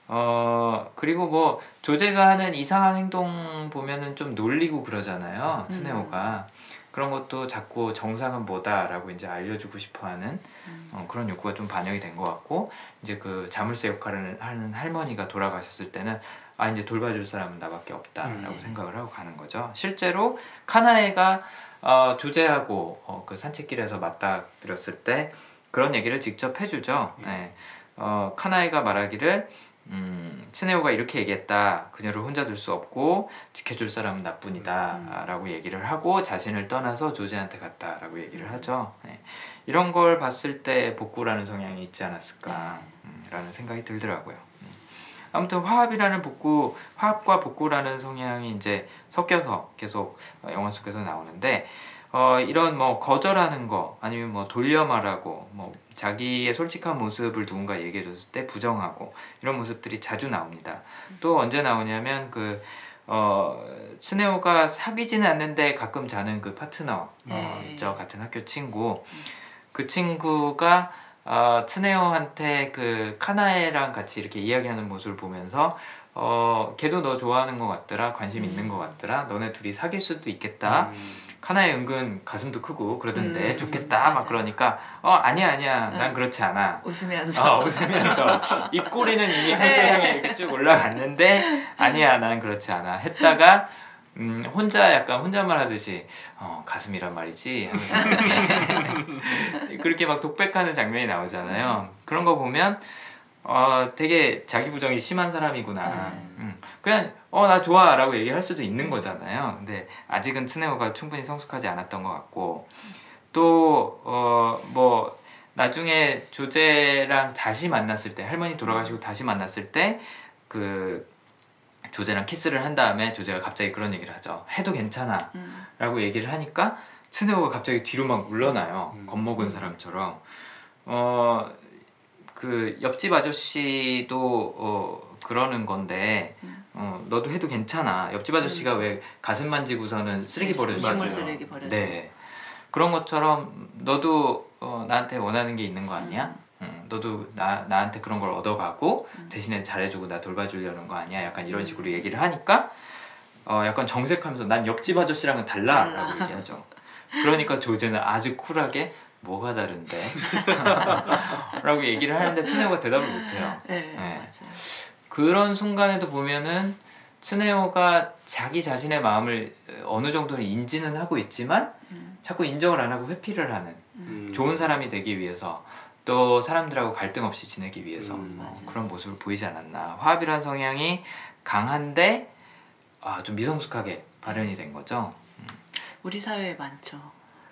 어 그리고 뭐 조제가 하는 이상한 행동 보면은 좀 놀리고 그러잖아요. 음. 스네오가 그런 것도 자꾸 정상은 뭐다라고 이제 알려주고 싶어하는 음. 어, 그런 욕구가 좀 반영이 된 것 같고 이제 그 자물쇠 역할을 하는 할머니가 돌아가셨을 때는 아 이제 돌봐줄 사람은 나밖에 없다라고 음. 생각을 하고 가는 거죠. 실제로 카나에가 어, 조제하고 어, 그 산책길에서 맞닥뜨렸을 때 그런 얘기를 직접 해주죠. 예. 네. 어, 카나에가 말하기를 음, 스네오가 이렇게 얘기했다. 그녀를 혼자 둘 수 없고 지켜줄 사람은 나뿐이다. 음. 아, 라고 얘기를 하고 자신을 떠나서 조제한테 갔다라고 얘기를 하죠. 네. 이런 걸 봤을 때 복구라는 성향이 있지 않았을까 음, 라는 생각이 들더라고요. 음. 아무튼 화합이라는 복구, 화합과 복구라는 성향이 이제 섞여서 계속 어, 영화 속에서 나오는데 어, 이런 뭐 거절하는 거 아니면 뭐 돌려 말하고 뭐 자기의 솔직한 모습을 누군가 얘기해 줬을 때 부정하고 이런 모습들이 자주 나옵니다. 또 언제 나오냐면 그 어, 스네오가 사귀지는 않는데 가끔 자는 그 파트너 어, 네. 있죠 같은 학교 친구 그 친구가 어, 트네오한테 그 카나에랑 같이 이렇게 이야기하는 모습을 보면서 어 걔도 너 좋아하는 것 같더라 관심 있는 것 같더라 너네 둘이 사귈 수도 있겠다 음. 카나에 은근 가슴도 크고 그러던데 음, 좋겠다 막 맞아. 그러니까 어 아니야 아니야. 난 응. 그렇지 않아. 웃으면서. 어, 웃으면서 입꼬리는 이미 네. 하늘 향해 이렇게 쭉 올라갔는데 아니야 난 그렇지 않아. 했다가 음, 혼자 약간 혼잣말 하듯이 어, 가슴이란 말이지. 그렇게 막 독백하는 장면이 나오잖아요. 그런 거 보면 어, 되게 자기 부정이 심한 사람이구나. 음. 음, 그냥 어 나 좋아 라고 얘기할 수도 있는 거잖아요. 근데 아직은 트네오가 충분히 성숙하지 않았던 것 같고. 또 어 뭐 나중에 조제랑 다시 만났을 때 할머니 돌아가시고 다시 만났을 때 그 조제랑 키스를 한 다음에 조제가 갑자기 그런 얘기를 하죠 해도 괜찮아. 음, 라고 얘기를 하니까 스네오가 갑자기 뒤로 막 물러나요. 음. 겁먹은 사람처럼. 어 그 옆집 아저씨도 어 그러는 건데 음. 어 너도 해도 괜찮아 옆집 아저씨가 왜 가슴 만지고서는 쓰레기. 식물 쓰레기 버려. 네 그런 것처럼 너도 어, 나한테 원하는 게 있는 거 아니야? 응, 너도 나 나한테 그런 걸 얻어가고 음. 대신에 잘해주고 나 돌봐주려는 거 아니야? 약간 이런 식으로 얘기를 하니까 어 약간 정색하면서 난 옆집 아저씨랑은 달라라고 달라. 얘기하죠. 그러니까 조제는 아주 쿨하게 뭐가 다른데? 라고 얘기를 하는데 트네오가 대답을 못해요. 네, 네. 맞아요. 그런 순간에도 보면은 스네오가 자기 자신의 마음을 어느 정도는 인지는 하고 있지만 음, 자꾸 인정을 안 하고 회피를 하는 음. 좋은 사람이 되기 위해서 또 사람들하고 갈등 없이 지내기 위해서 음. 어. 그런 모습을 보이지 않았나 화합이라는 성향이 강한데 아, 좀 미성숙하게 발현이 된 거죠 우리 사회에 많죠.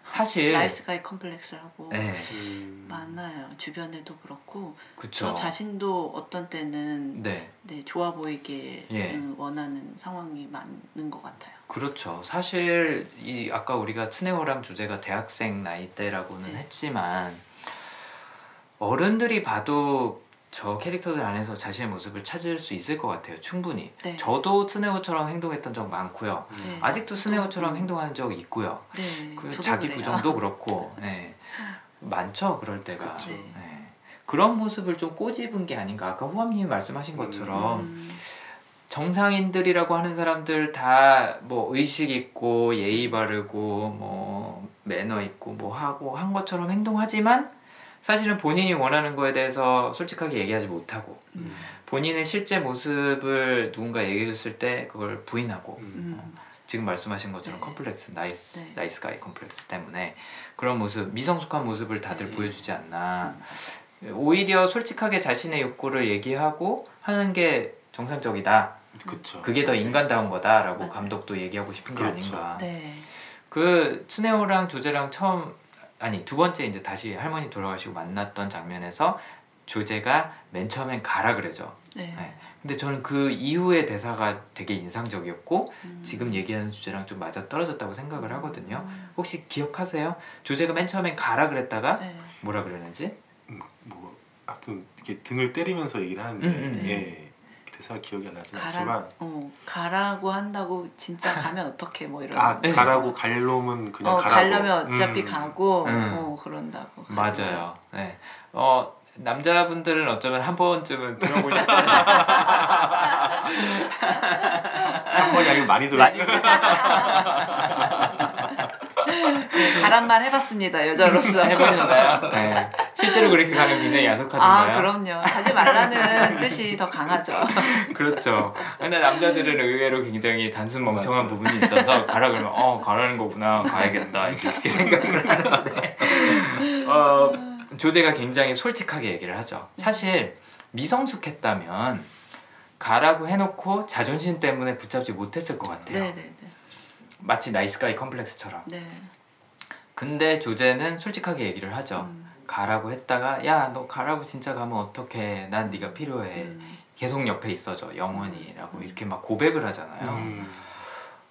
사실 nice guy complex라고 네 음. 많아요. 주변에도 그렇고 그쵸 저 자신도 어떤 때는 네 네, 좋아 보이길 예. 음, 원하는 상황이 많은 것 같아요. 그렇죠. 사실 이 아까 우리가 스네오랑 조제가 대학생 나이 때라고는 네. 했지만 어른들이 봐도 저 캐릭터들 안에서 자신의 모습을 찾을 수 있을 것 같아요. 충분히. 네. 저도 스네오처럼 행동했던 적 많고요. 네. 아직도 스네오처럼 음. 행동하는 적 있고요. 네, 그 저도 자기 그래요. 부정도 그렇고, 네. 많죠 그럴 때가. 네. 그런 모습을 좀 꼬집은 게 아닌가. 아까 호암님이 말씀하신 것처럼 음, 정상인들이라고 하는 사람들 다 뭐 의식 있고 예의 바르고 뭐 매너 있고 뭐 하고 한 것처럼 행동하지만 사실은 본인이 원하는 거에 대해서 솔직하게 얘기하지 못하고 음. 본인의 실제 모습을 누군가 얘기해 줬을 때 그걸 부인하고 음. 음, 지금 말씀하신 것처럼 네. 컴플렉스 nice 네. nice guy complex 때문에 그런 모습 미성숙한 모습을 다들 네. 보여주지 않나 오히려 솔직하게 자신의 욕구를 얘기하고 하는 게 정상적이다. 그쵸. 그게 더 인간다운 거다라고 맞아요. 감독도 얘기하고 싶은 게 그렇죠. 아닌가. 네. 그 스네오랑 조제랑 처음 아니 두 번째 이제 다시 할머니 돌아가시고 만났던 장면에서 조제가 맨 처음엔 가라 그래죠. 네. 네. 근데 저는 그 이후의 대사가 되게 인상적이었고 음. 지금 얘기하는 주제랑 좀 맞아 떨어졌다고 생각을 하거든요. 음. 혹시 기억하세요? 조제가 맨 처음엔 가라 그랬다가 네. 뭐라 그랬는지? 음, 뭐 아무튼 이렇게 등을 때리면서 얘기를 하는데 음, 음. 예 대사 기억이 안 나진 가라, 않지만 어, 가라고 한다고 진짜 가면 어떡해 뭐 이런. 아 가라고 갈 놈은 그냥 어, 가라고 가려면 어차피 음. 가고 음. 어, 그런다고. 맞아요. 네. 어 남자분들은 어쩌면 한 번쯤은 들어보셨어요. 한 번이 아니고 많이 들어 많이 네, 가란 말 해봤습니다 여자로서. 해보셨나요? 네. 실제로 그렇게 가면 굉장히 야속하던가요? 아 그럼요. 하지 말라는 뜻이 더 강하죠. 그렇죠. 근데 남자들은 의외로 굉장히 단순 멍청한. 부분이 있어서 가라 그러면 어 가라는 거구나 가야겠다 이렇게 생각을 하는데 어, 조제가 굉장히 솔직하게 얘기를 하죠. 사실 미성숙했다면 가라고 해놓고 자존심 때문에 붙잡지 못했을 것 같아요. 네네네. 마치 nice guy complex처럼. 네. 근데 조제는 솔직하게 얘기를 하죠. 음, 가라고 했다가 야 너 가라고 진짜 가면 어떡해 난 네가 필요해 음, 계속 옆에 있어줘 영원히라고 이렇게 막 고백을 하잖아요 음,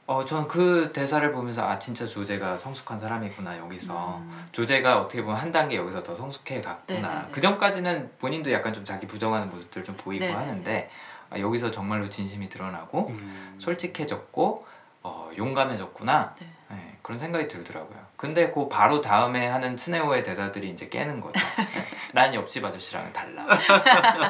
어 저는 그 대사를 보면서 아 진짜 조제가 성숙한 사람이구나 여기서 음. 조제가 어떻게 보면 한 단계 여기서 더 성숙해 갔구나 네네네. 그 전까지는 본인도 약간 좀 자기 부정하는 모습들 좀 보이고 네네네. 하는데 아, 여기서 정말로 진심이 드러나고 음. 솔직해졌고 어, 용감해졌구나 네. 네, 그런 생각이 들더라고요. 근데 그 바로 다음에 하는 스네오의 대사들이 이제 깨는 거죠. 네, 난 옆집 아저씨랑은 달라.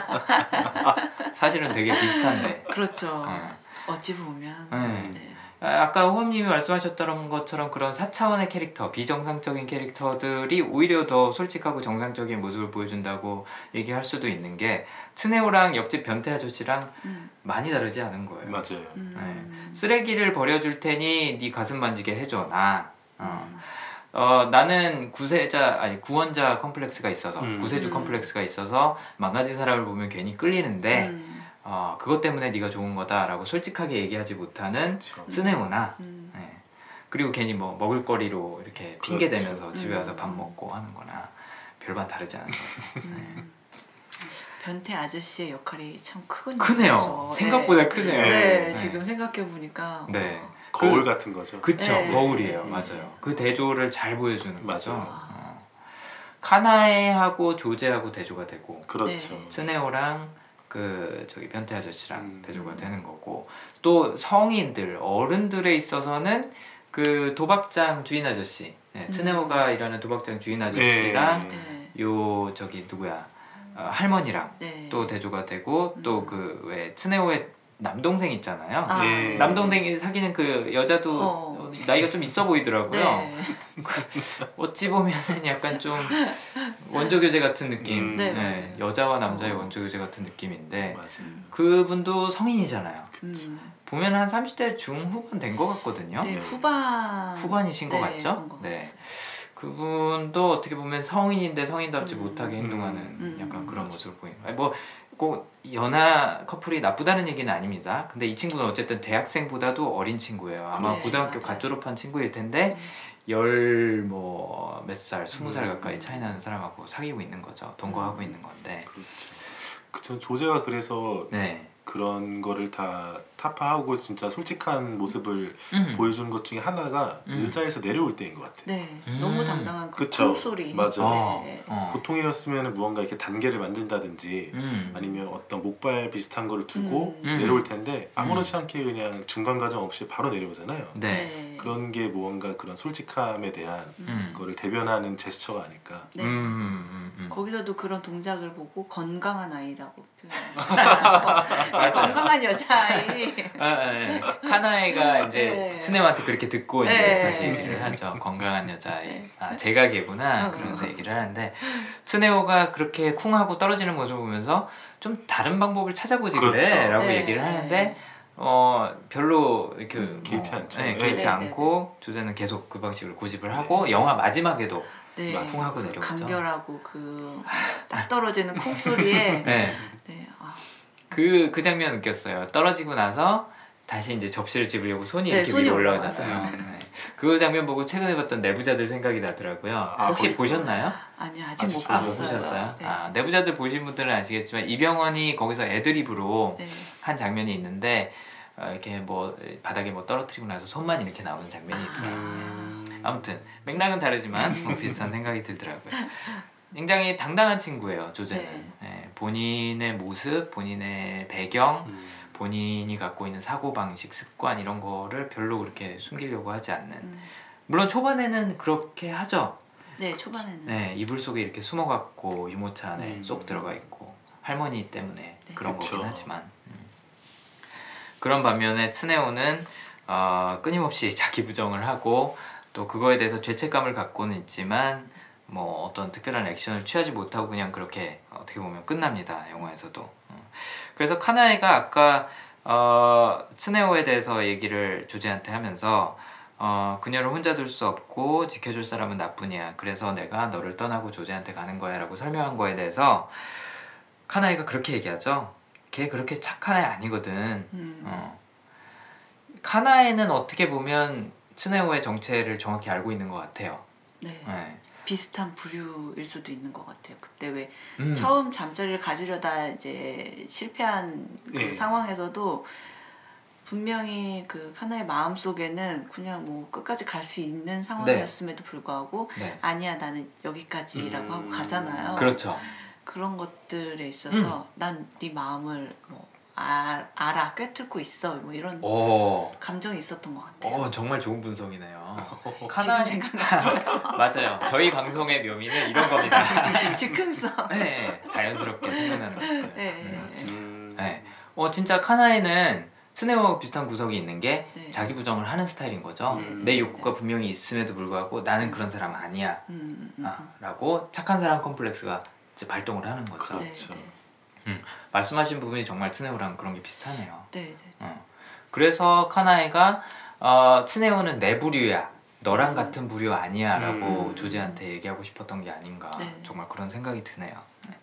사실은 되게 비슷한데. 그렇죠. 네. 어찌 보면. 네. 네. 아, 아까 호흡님이 말씀하셨던 것처럼 그런 4차원의 캐릭터, 비정상적인 캐릭터들이 오히려 더 솔직하고 정상적인 모습을 보여준다고 얘기할 수도 있는 게 츠네오랑 옆집 변태 아저씨랑 음, 많이 다르지 않은 거예요. 맞아요. 음, 쓰레기를 버려줄 테니 네 가슴 만지게 해줘 나. 어. 음, 어 나는 구세자 아니 구원자 컴플렉스가 있어서 음. 구세주 음. 컴플렉스가 있어서 망가진 사람을 보면 괜히 끌리는데 음, 어 그것 때문에 네가 좋은 거다라고 솔직하게 얘기하지 못하는 그렇죠. 츠네오나 음. 예. 그리고 괜히 뭐 먹을거리로 이렇게 핑계 그렇죠. 대면서 집에 와서 밥 음. 먹고 하는거나 별반 다르지 않은 거죠. 음. 변태 아저씨의 역할이 참 크군요. 크네요. 그래서. 생각보다 네. 크네요. 네, 네. 지금 생각해 보니까. 네. 거울 같은 거죠. 그쵸 네. 거울이에요 네. 맞아요 그 대조를 잘 보여주는 거죠 맞아요. 어. 카나에하고 조제하고 대조가 되고 그렇죠. 네. 스네오랑 그 저기 변태 아저씨랑 음. 대조가 되는 거고 또 성인들 어른들에 있어서는 그 도박장 주인 아저씨 네, 음. 스네오가 일하는 도박장 주인 아저씨랑 네. 요 저기 누구야 어, 할머니랑 네. 또 대조가 되고 또 음. 그왜 스네오의 남동생 있잖아요 아, 예. 네. 남동생이 사귀는 그 여자도 어. 나이가 좀 있어 보이더라고요. 네. 어찌 보면은 약간 좀 원조 교제 같은 느낌. 음. 네, 네. 여자와 남자의 어. 원조 교제 같은 느낌인데 맞아요. 그분도 성인이잖아요. 음. 보면 한 30대 중후반 된 것 같거든요. 네, 후반. 후반이신 것 네, 같죠? 것 네. 그분도 어떻게 보면 성인인데 성인답지 음. 못하게 행동하는 음. 약간 그런 맞아. 모습을 보이는. 뭐 꼭 연하 커플이 나쁘다는 얘기는 아닙니다. 근데 이 친구는 어쨌든 대학생보다도 어린 친구예요. 아마 네, 고등학교. 갓 졸업한 친구일 텐데 음. 열뭐 몇 살, 스무 살 음. 가까이 차이 나는 사람하고 사귀고 있는 거죠. 동거하고 음. 있는 건데. 그렇죠. 그전 조제가 그래서 네. 그런 거를 다 타파하고 진짜 솔직한 모습을 음. 보여주는 것 중에 하나가 음. 의자에서 내려올 때인 것 같아요. 네, 음. 너무 당당한 그 그쵸. 콩소리. 맞아. 어, 네. 어. 보통이었으면 무언가 이렇게 단계를 만든다든지 음. 아니면 어떤 목발 비슷한 거를 두고 음. 음. 내려올 텐데 아무렇지 않게 그냥 중간 과정 없이 바로 내려오잖아요. 네. 네. 그런 게 무언가 그런 솔직함에 대한 음. 거를 대변하는 제스처가 아닐까. 네. 음, 음, 음. 거기서도 그런 동작을 보고 건강한 아이라고. 건강한 여자아이. 아, 아, 네. 카나에가 이제 네. 스네한테 그렇게 듣고 이제 네. 다시 얘기를 하죠. 건강한 여자애. 네. 아 제각이구나. 어. 그러면서 얘기를 하는데 스네오가 그렇게 쿵하고 떨어지는 모습을 보면서 좀 다른 방법을 찾아보지 그렇죠. 그래라고 네. 얘기를 하는데 어 별로 이렇게 뭐, 개의치 않죠. 네, 네. 개의치 네, 않고 조제는 계속 그 방식을 고집을 하고 영화 마지막에도 네. 맞아. 쿵하고 내려오죠. 간결하고 그 딱 떨어지는 콩 소리에 네. 네. 아, 그, 그 장면 웃겼어요. 떨어지고 나서 다시 이제 접시를 집으려고 손이 네, 이렇게 손이 위로 올라가서. 올라가잖아요. 네. 그 장면 보고 최근에 봤던 내부자들 생각이 나더라고요. 아, 혹시 거기? 보셨나요? 아니요 아직 아직 못 아, 봤어요. 보셨어요? 네. 아, 내부자들 보신 분들은 아시겠지만 이병헌이 거기서 애드립으로 네. 한 장면이 있는데 어, 이렇게 뭐 바닥에 뭐 떨어뜨리고 나서 손만 이렇게 나오는 장면이 있어요. 음. 아무튼 맥락은 다르지만 뭐 비슷한 생각이 들더라고요. 굉장히 당당한 친구예요 조제는. 네, 본인의 모습, 본인의 배경, 음. 본인이 갖고 있는 사고 방식, 습관 이런 거를 별로 그렇게 숨기려고 하지 않는. 음. 물론 초반에는 그렇게 하죠. 네 초반에는 네, 이불 속에 이렇게 숨어갖고 유모차 안에 음. 쏙 들어가 있고 할머니 때문에 네. 그런 그쵸. 거긴 하지만 음. 그런 반면에 트네오는 어, 끊임없이 자기 부정을 하고 또 그거에 대해서 죄책감을 갖고는 있지만 뭐 어떤 특별한 액션을 취하지 못하고 그냥 그렇게 어떻게 보면 끝납니다 영화에서도 어. 그래서 카나에가 아까 어, 트네오에 대해서 얘기를 조제한테 하면서 어, 그녀를 혼자 둘 수 없고 지켜줄 사람은 나뿐이야. 그래서 내가 너를 떠나고 조제한테 가는 거야 라고 설명한 거에 대해서 카나이가 그렇게 얘기하죠. 걔 그렇게 착한 애 아니거든. 음. 어. 카나에는 어떻게 보면 스네오의 정체를 정확히 알고 있는 것 같아요. 네. 네. 비슷한 부류일 수도 있는 것 같아요. 그때 왜 음. 처음 잠자리를 가지려다 이제 실패한 그 예. 상황에서도 분명히 그 카나의 마음 속에는 그냥 뭐 끝까지 갈 수 있는 상황이었음에도 불구하고 네. 아니야 나는 여기까지라고 음. 하고 가잖아요. 그렇죠. 그런 것들에 있어서 난 네 마음을 뭐 알, 알아 꿰뚫고 있어 뭐 이런 오, 감정이 있었던 것 같아요. 어, 정말 좋은 분석이네요. 지금 카나이 생각났어요. 맞아요. 저희 방송의 묘미는 이런 겁니다. 즉흥성. 네, 자연스럽게 생각나는 것들. 네. 음. 음. 네. 어 진짜 카나에는 스네오하고 비슷한 구석이 있는 게 네. 자기 부정을 하는 스타일인 거죠. 네, 네, 내 네, 욕구가 분명히 있음에도 불구하고 나는 그런 사람 아니야. 음, 음, 음. 아, 라고 착한 사람 컴플렉스가 이제 발동을 하는 거죠. 네, 그렇죠. 네. 말씀하신 부분이 정말 트네오랑 그런 게 비슷하네요. 네, 네. 어. 그래서 카나이가 어, 트네오는 내 부류야. 너랑 같은 부류 아니야라고 음. 조제한테 얘기하고 싶었던 게 아닌가 네. 정말 그런 생각이 드네요. 네.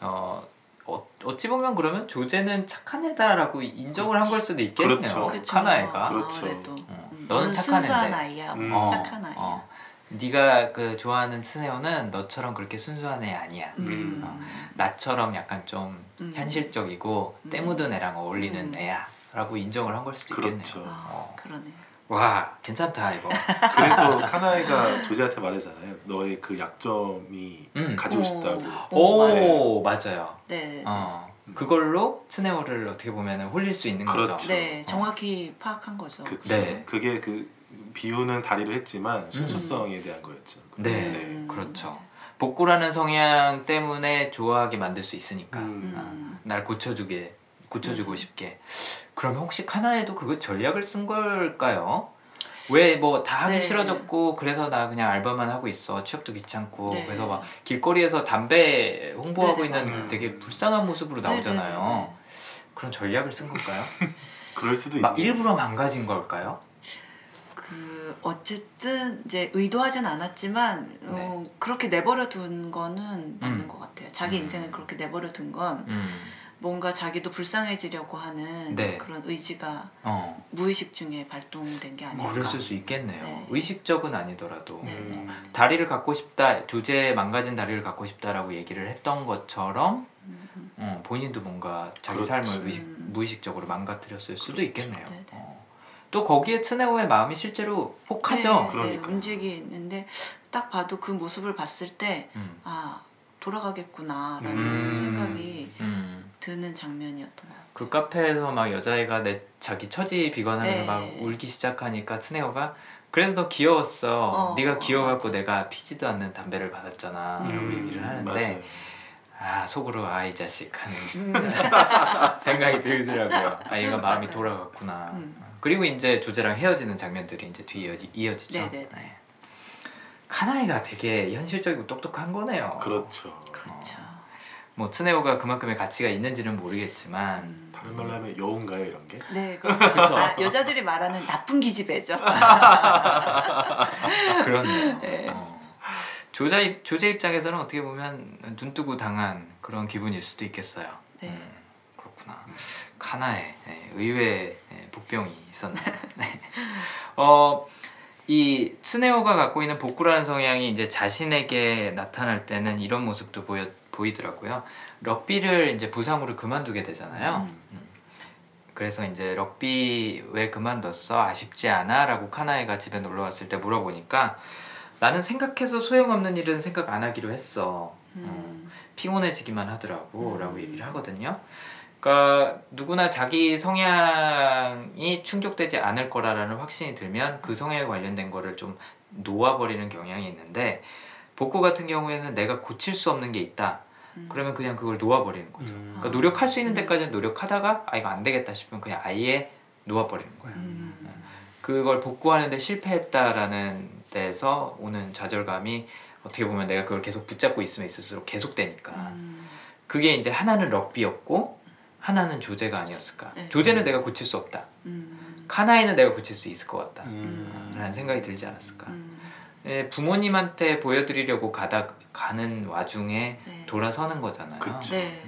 어, 어 어찌 보면 그러면 조제는 착한 애다라고 인정을 한 걸 수도 있겠네요. 그렇죠. 카나이가. 그렇죠. 아무래도 어, 음, 너는 착한 애인데. 아이야. 음. 뭐 어, 착한 아이야. 어. 네가 그 좋아하는 트네오는 너처럼 그렇게 순수한 애 아니야. 음. 어. 나처럼 약간 좀 음. 현실적이고 음. 때 묻은 애랑 어울리는 음. 애야라고 인정을 한 걸 수도 있겠네요. 그렇죠. 아, 어. 그러네. 와 괜찮다 이거. 그래서 카나이가 조제한테 말하잖아요. 너의 그 약점이 음. 가지고 오. 싶다고. 오, 오, 맞아요. 네, 네, 네. 어 그걸로 트네오를 어떻게 보면 홀릴 수 있는 그렇죠. 거죠. 네, 정확히 파악한 거죠. 그쵸. 네. 그게 그 비유는 다리로 했지만 순수성에 대한 거였죠. 네, 음, 그렇죠. 맞아요. 복구라는 성향 때문에 좋아하게 만들 수 있으니까 음. 음. 날 고쳐주게 고쳐주고 음. 싶게. 그러면 혹시 카나에도 그거 전략을 쓴 걸까요? 왜 뭐 다 하기 네. 싫어졌고 그래서 나 그냥 알바만 하고 있어 취업도 귀찮고 네. 그래서 막 길거리에서 담배 홍보하고 네, 네, 있는 맞아요. 되게 불쌍한 모습으로 네, 네, 나오잖아요. 네, 네. 그런 전략을 쓴 걸까요? 그럴 수도 막 있네요. 일부러 망가진 걸까요? 그 어쨌든 이제 의도하진 않았지만 어, 그렇게 내버려 둔 거는 맞는 네. 음. 것 같아요. 자기 음. 인생을 그렇게 내버려 둔건 음, 뭔가 자기도 불쌍해지려고 하는 네. 그런 의지가 어, 무의식 중에 발동된 게 아닐까. 그랬을 수 있겠네요. 네. 의식적은 아니더라도 네, 네. 음. 다리를 갖고 싶다, 조제 망가진 다리를 갖고 싶다라고 얘기를 했던 것처럼 음, 음. 어, 본인도 뭔가 자기 그렇지. 삶을 의식, 음. 무의식적으로 망가뜨렸을 수도 있겠네요. 네, 네. 어. 또 거기에 트네오의 마음이 실제로 혹하죠. 네, 네, 그러니까요. 움직이는데 딱 봐도 그 모습을 봤을 때 음. 아 돌아가겠구나라는 음. 생각이 음. 드는 장면이었던 것 같아요. 그 카페에서 막 여자애가 내 자기 처지 비관하면서 네. 막 울기 시작하니까 트네오가 그래서 너 귀여웠어. 어, 네가 어, 귀여워갖고 내가 피지도 않는 담배를 받았잖아. 라고 음, 얘기를 하는데 맞아요. 아 속으로 아 이 자식 하는 음. 생각이 들더라고요. 아 얘가 마음이 돌아갔구나. 음. 그리고 이제 조제랑 헤어지는 장면들이 이제 뒤에 이어지, 이어지죠. 네네네. 네. 카나이가 되게 현실적이고 똑똑한 거네요. 그렇죠. 그렇죠. 뭐 트네오가 그만큼의 가치가 있는지는 모르겠지만 음. 다른 말로 하면 여운가요 이런 게? 네, 그쵸. 아, 여자들이 말하는 나쁜 기집애죠. 아, 그렇네요. 네. 어. 조자 입, 조제 입장에서는 어떻게 보면 눈 뜨고 당한 그런 기분일 수도 있겠어요. 네. 음, 그렇구나. 카나에 네, 의외 의 네, 복병이 있었네요. 네. 어, 이 스네오가 갖고 있는 복구라는 성향이 이제 자신에게 나타날 때는 이런 모습도 보여 보이더라고요. 럭비를 이제 부상으로 그만두게 되잖아요. 음. 그래서 이제 럭비 왜 그만뒀어? 아쉽지 않아?라고 카나에가 집에 놀러 왔을 때 물어보니까 나는 생각해서 소용없는 일은 생각 안 하기로 했어. 음. 피곤해지기만 하더라고 음. 라고 얘기를 하거든요 그러니까 누구나 자기 성향이 충족되지 않을 거라는 확신이 들면 그 성향에 관련된 거를 좀 놓아버리는 경향이 있는데 복고 같은 경우에는 내가 고칠 수 없는 게 있다 음. 그러면 그냥 그걸 놓아버리는 거죠 음. 그러니까 노력할 수 있는 데까지는 노력하다가 아 이거 안 되겠다 싶으면 그냥 아예 놓아버리는 거예요 음. 그걸 복구하는데 실패했다라는 데서 오는 좌절감이 어떻게 보면 내가 그걸 계속 붙잡고 있으면 있을수록 계속되니까 음. 그게 이제 하나는 럭비였고 하나는 조제가 아니었을까 네. 조제는 내가 고칠 수 없다 음. 카나이는 내가 고칠 수 있을 것 같다 음. 라는 생각이 들지 않았을까 음. 예, 부모님한테 보여드리려고 가다 가는 와중에 네. 돌아서는 거잖아요. 네.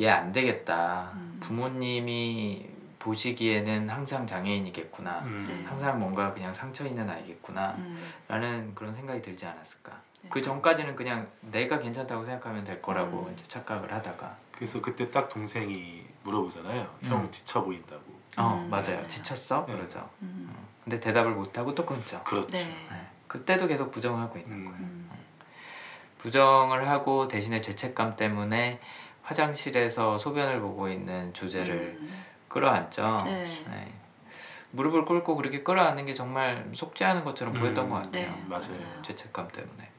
얘안 되겠다 음. 부모님이 보시기에는 항상 장애인이겠구나 음. 네. 항상 뭔가 그냥 상처 있는 아이겠구나 음. 라는 그런 생각이 들지 않았을까 네. 그 전까지는 그냥 내가 괜찮다고 생각하면 될 거라고 음. 이제 착각을 하다가 그래서 그때 딱 동생이 물어보잖아요. 음. 형 지쳐 보인다고. 어 음, 맞아요 맞아요. 지쳤어 네. 그러죠 음. 근데 대답을 못 하고 또 끊죠 그렇죠. 네. 네. 그때도 계속 부정하고 있는 음. 거예요 음. 부정을 하고 대신에 죄책감 때문에 화장실에서 소변을 보고 있는 조제를 음. 끌어안죠 네. 네. 무릎을 꿇고 그렇게 끌어안는 게 정말 속죄 하는 것처럼 보였던 음. 것 같아요 네. 맞아요. 죄책감 때문에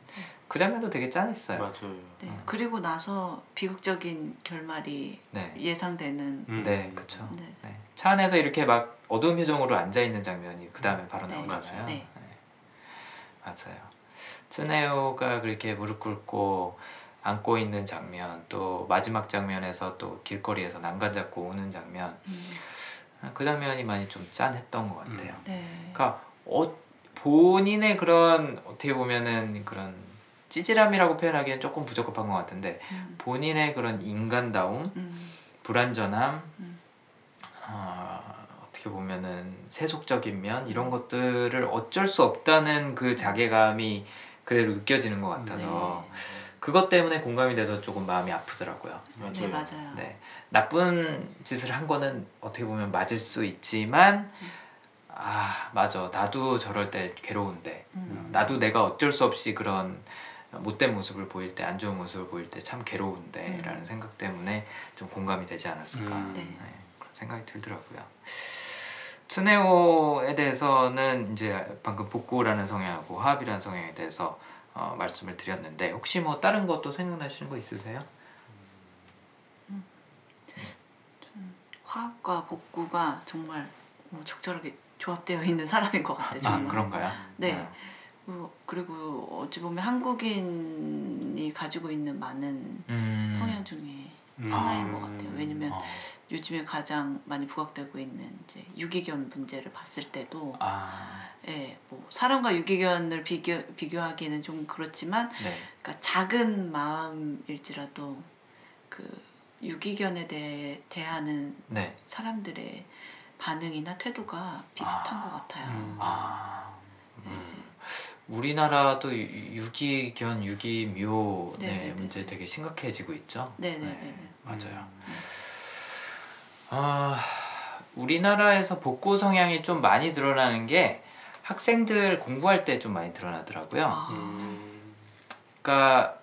그 장면도 되게 짠했어요 맞아요. 네. 음. 그리고 나서 비극적인 결말이 네, 예상되는 음. 네 그쵸 네. 네. 차 안에서 이렇게 막 어두운 표정으로 앉아 있는 장면이 그 다음에 바로 네. 나오잖아요. 네. 맞아요. 츠네오가 그렇게 무릎 꿇고 안고 있는 장면, 또 마지막 장면에서 또 길거리에서 난간 잡고 오는 장면, 음. 그 장면이 많이 좀 짠했던 것 음. 같아요. 네. 그러니까 어, 본인의 그런 어떻게 보면은 그런 찌질함이라고 표현하기엔 조금 부적합한 것 같은데 음. 본인의 그런 인간다움, 음. 불완전함, 음. 어, 어떻게 보면은 세속적인 면 이런 것들을 어쩔 수 없다는 그 자괴감이 그대로 느껴지는 것 같아서 네. 그것 때문에 공감이 돼서 조금 마음이 아프더라고요. 맞아요. 네 맞아요. 네, 나쁜 짓을 한 거는 어떻게 보면 맞을 수 있지만 아 맞아 나도 저럴 때 괴로운데 음. 나도 내가 어쩔 수 없이 그런 못된 모습을 보일 때 안 좋은 모습을 보일 때 참 괴로운데 음. 라는 생각 때문에 좀 공감이 되지 않았을까 음. 네. 네, 그런 생각이 들더라고요 스네오에 대해서는 이제 방금 복고라는 성향하고 화합이라는 성향에 대해서 어, 말씀을 드렸는데 혹시 뭐 다른 것도 생각나시는 거 있으세요? 화합과 복구가 정말 뭐 적절하게 조합되어 있는 사람인 것 같아요. 아 정말. 그런가요? 네. 그리고- 그리고 어찌 보면 한국인이 가지고 있는 많은 음. 성향 중에 음. 하나인 것 같아요. 왜냐면 어. 요즘에 가장 많이 부각되고 있는 이제 유기견 문제를 봤을 때도 아, 예, 뭐 사람과 유기견을 비교 비교하기는 좀 그렇지만 네. 그러니까 작은 마음일지라도 그 유기견에 대해 대하는 네. 사람들의 반응이나 태도가 비슷한 아. 것 같아요. 음. 아, 음. 네. 우리나라도 유- 유기견, 유기묘 네, 네, 네, 네. 문제 되게 심각해지고 있죠. 네네네. 맞아요. 음. 아, 우리나라에서 복고 성향이 좀 많이 드러나는 게 학생들 공부할 때 좀 많이 드러나더라고요. 아, 음. 그러니까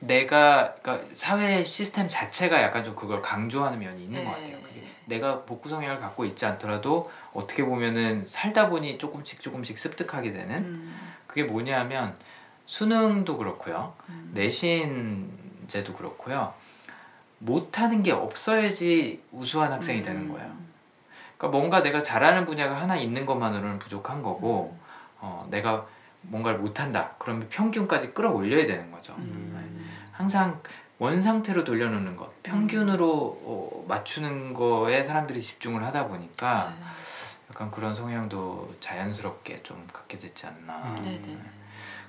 내가 그러니까 사회 시스템 자체가 약간 좀 그걸 강조하는 면이 있는 것 네. 같아요. 내가 복구 성향을 갖고 있지 않더라도 어떻게 보면은 살다 보니 조금씩 조금씩 습득하게 되는 음, 그게 뭐냐면 수능도 그렇고요. 음. 내신제도 그렇고요. 못하는 게 없어야지 우수한 학생이 음, 되는 거예요. 그러니까 뭔가 내가 잘하는 분야가 하나 있는 것만으로는 부족한 거고 음. 어, 내가 뭔가를 못한다 그러면 평균까지 끌어올려야 되는 거죠. 음. 항상 원 상태로 돌려놓는 것, 평균으로 어, 맞추는 거에 사람들이 집중을 하다 보니까 네. 약간 그런 성향도 자연스럽게 좀 갖게 됐지 않나. 음. 네네.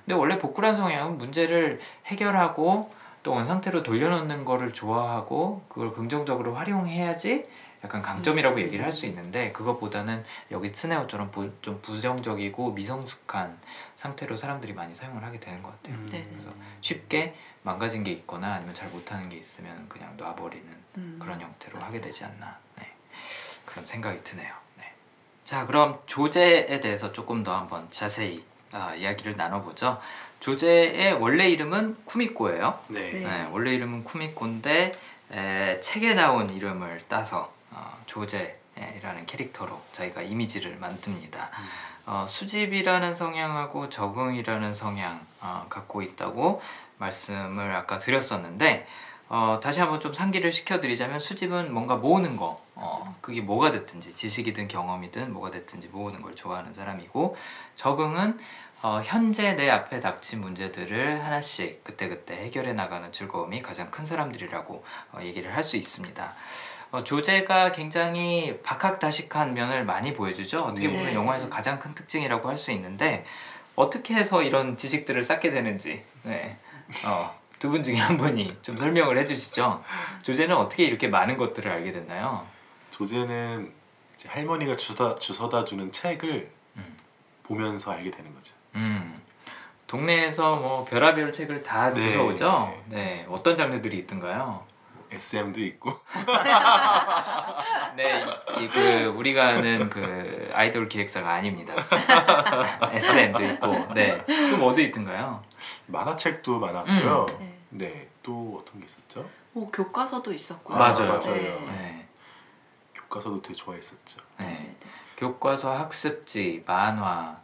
근데 원래 복구란 성향은 문제를 해결하고 또 원상태로 돌려놓는 거를 좋아하고 그걸 긍정적으로 활용해야지 약간 강점이라고 얘기를 할 수 있는데 그것보다는 여기 스네어처럼 부, 좀 부정적이고 미성숙한 상태로 사람들이 많이 사용을 하게 되는 것 같아요. 음. 네, 네. 그래서 쉽게 망가진 게 있거나 아니면 잘 못하는 게 있으면 그냥 놔버리는 음. 그런 형태로 하게 되지 않나 네. 그런 생각이 드네요. 네. 자 그럼 조제에 대해서 조금 더 한번 자세히 아, 이야기를 나눠보죠. 조제의 원래 이름은 쿠미코예요. 네. 네. 네, 원래 이름은 쿠미코인데 에, 책에 나온 이름을 따서 어, 조제라는 캐릭터로 저희가 이미지를 만듭니다. 어, 수집이라는 성향하고 적응이라는 성향 어, 갖고 있다고 말씀을 아까 드렸었는데 어, 다시 한번 좀 상기를 시켜드리자면 수집은 뭔가 모으는 거 어, 그게 뭐가 됐든지 지식이든 경험이든 뭐가 됐든지 모으는 걸 좋아하는 사람이고 적응은 어, 현재 내 앞에 닥친 문제들을 하나씩 그때그때 해결해 나가는 즐거움이 가장 큰 사람들이라고 어, 얘기를 할 수 있습니다. 어, 조제가 굉장히 박학다식한 면을 많이 보여주죠. 어떻게 보면 네. 영화에서 가장 큰 특징이라고 할 수 있는데 어떻게 해서 이런 지식들을 쌓게 되는지 네. 어, 두 분 중에 한 분이 좀 설명을 해주시죠. 조제는 어떻게 이렇게 많은 것들을 알게 됐나요? 조제는 이제 할머니가 주다 주워다 주는 책을 음. 보면서 알게 되는 거죠. 음, 동네에서 뭐 별하별 책을 다 네. 주워오죠. 네, 어떤 장르들이 있던가요? SM도 있고 네, 이, 이그 우리가 아는 그 아이돌 기획사가 아닙니다. SM도 있고, 네, 또 뭐도 있던가요? 만화책도 많았고요. 음. 네. 네. 또 어떤 게 있었죠? 뭐 교과서도 있었고요. 맞아요. 맞아요. 네. 네, 교과서도 되게 좋아했었죠. 네. 네, 네. 교과서, 학습지, 만화,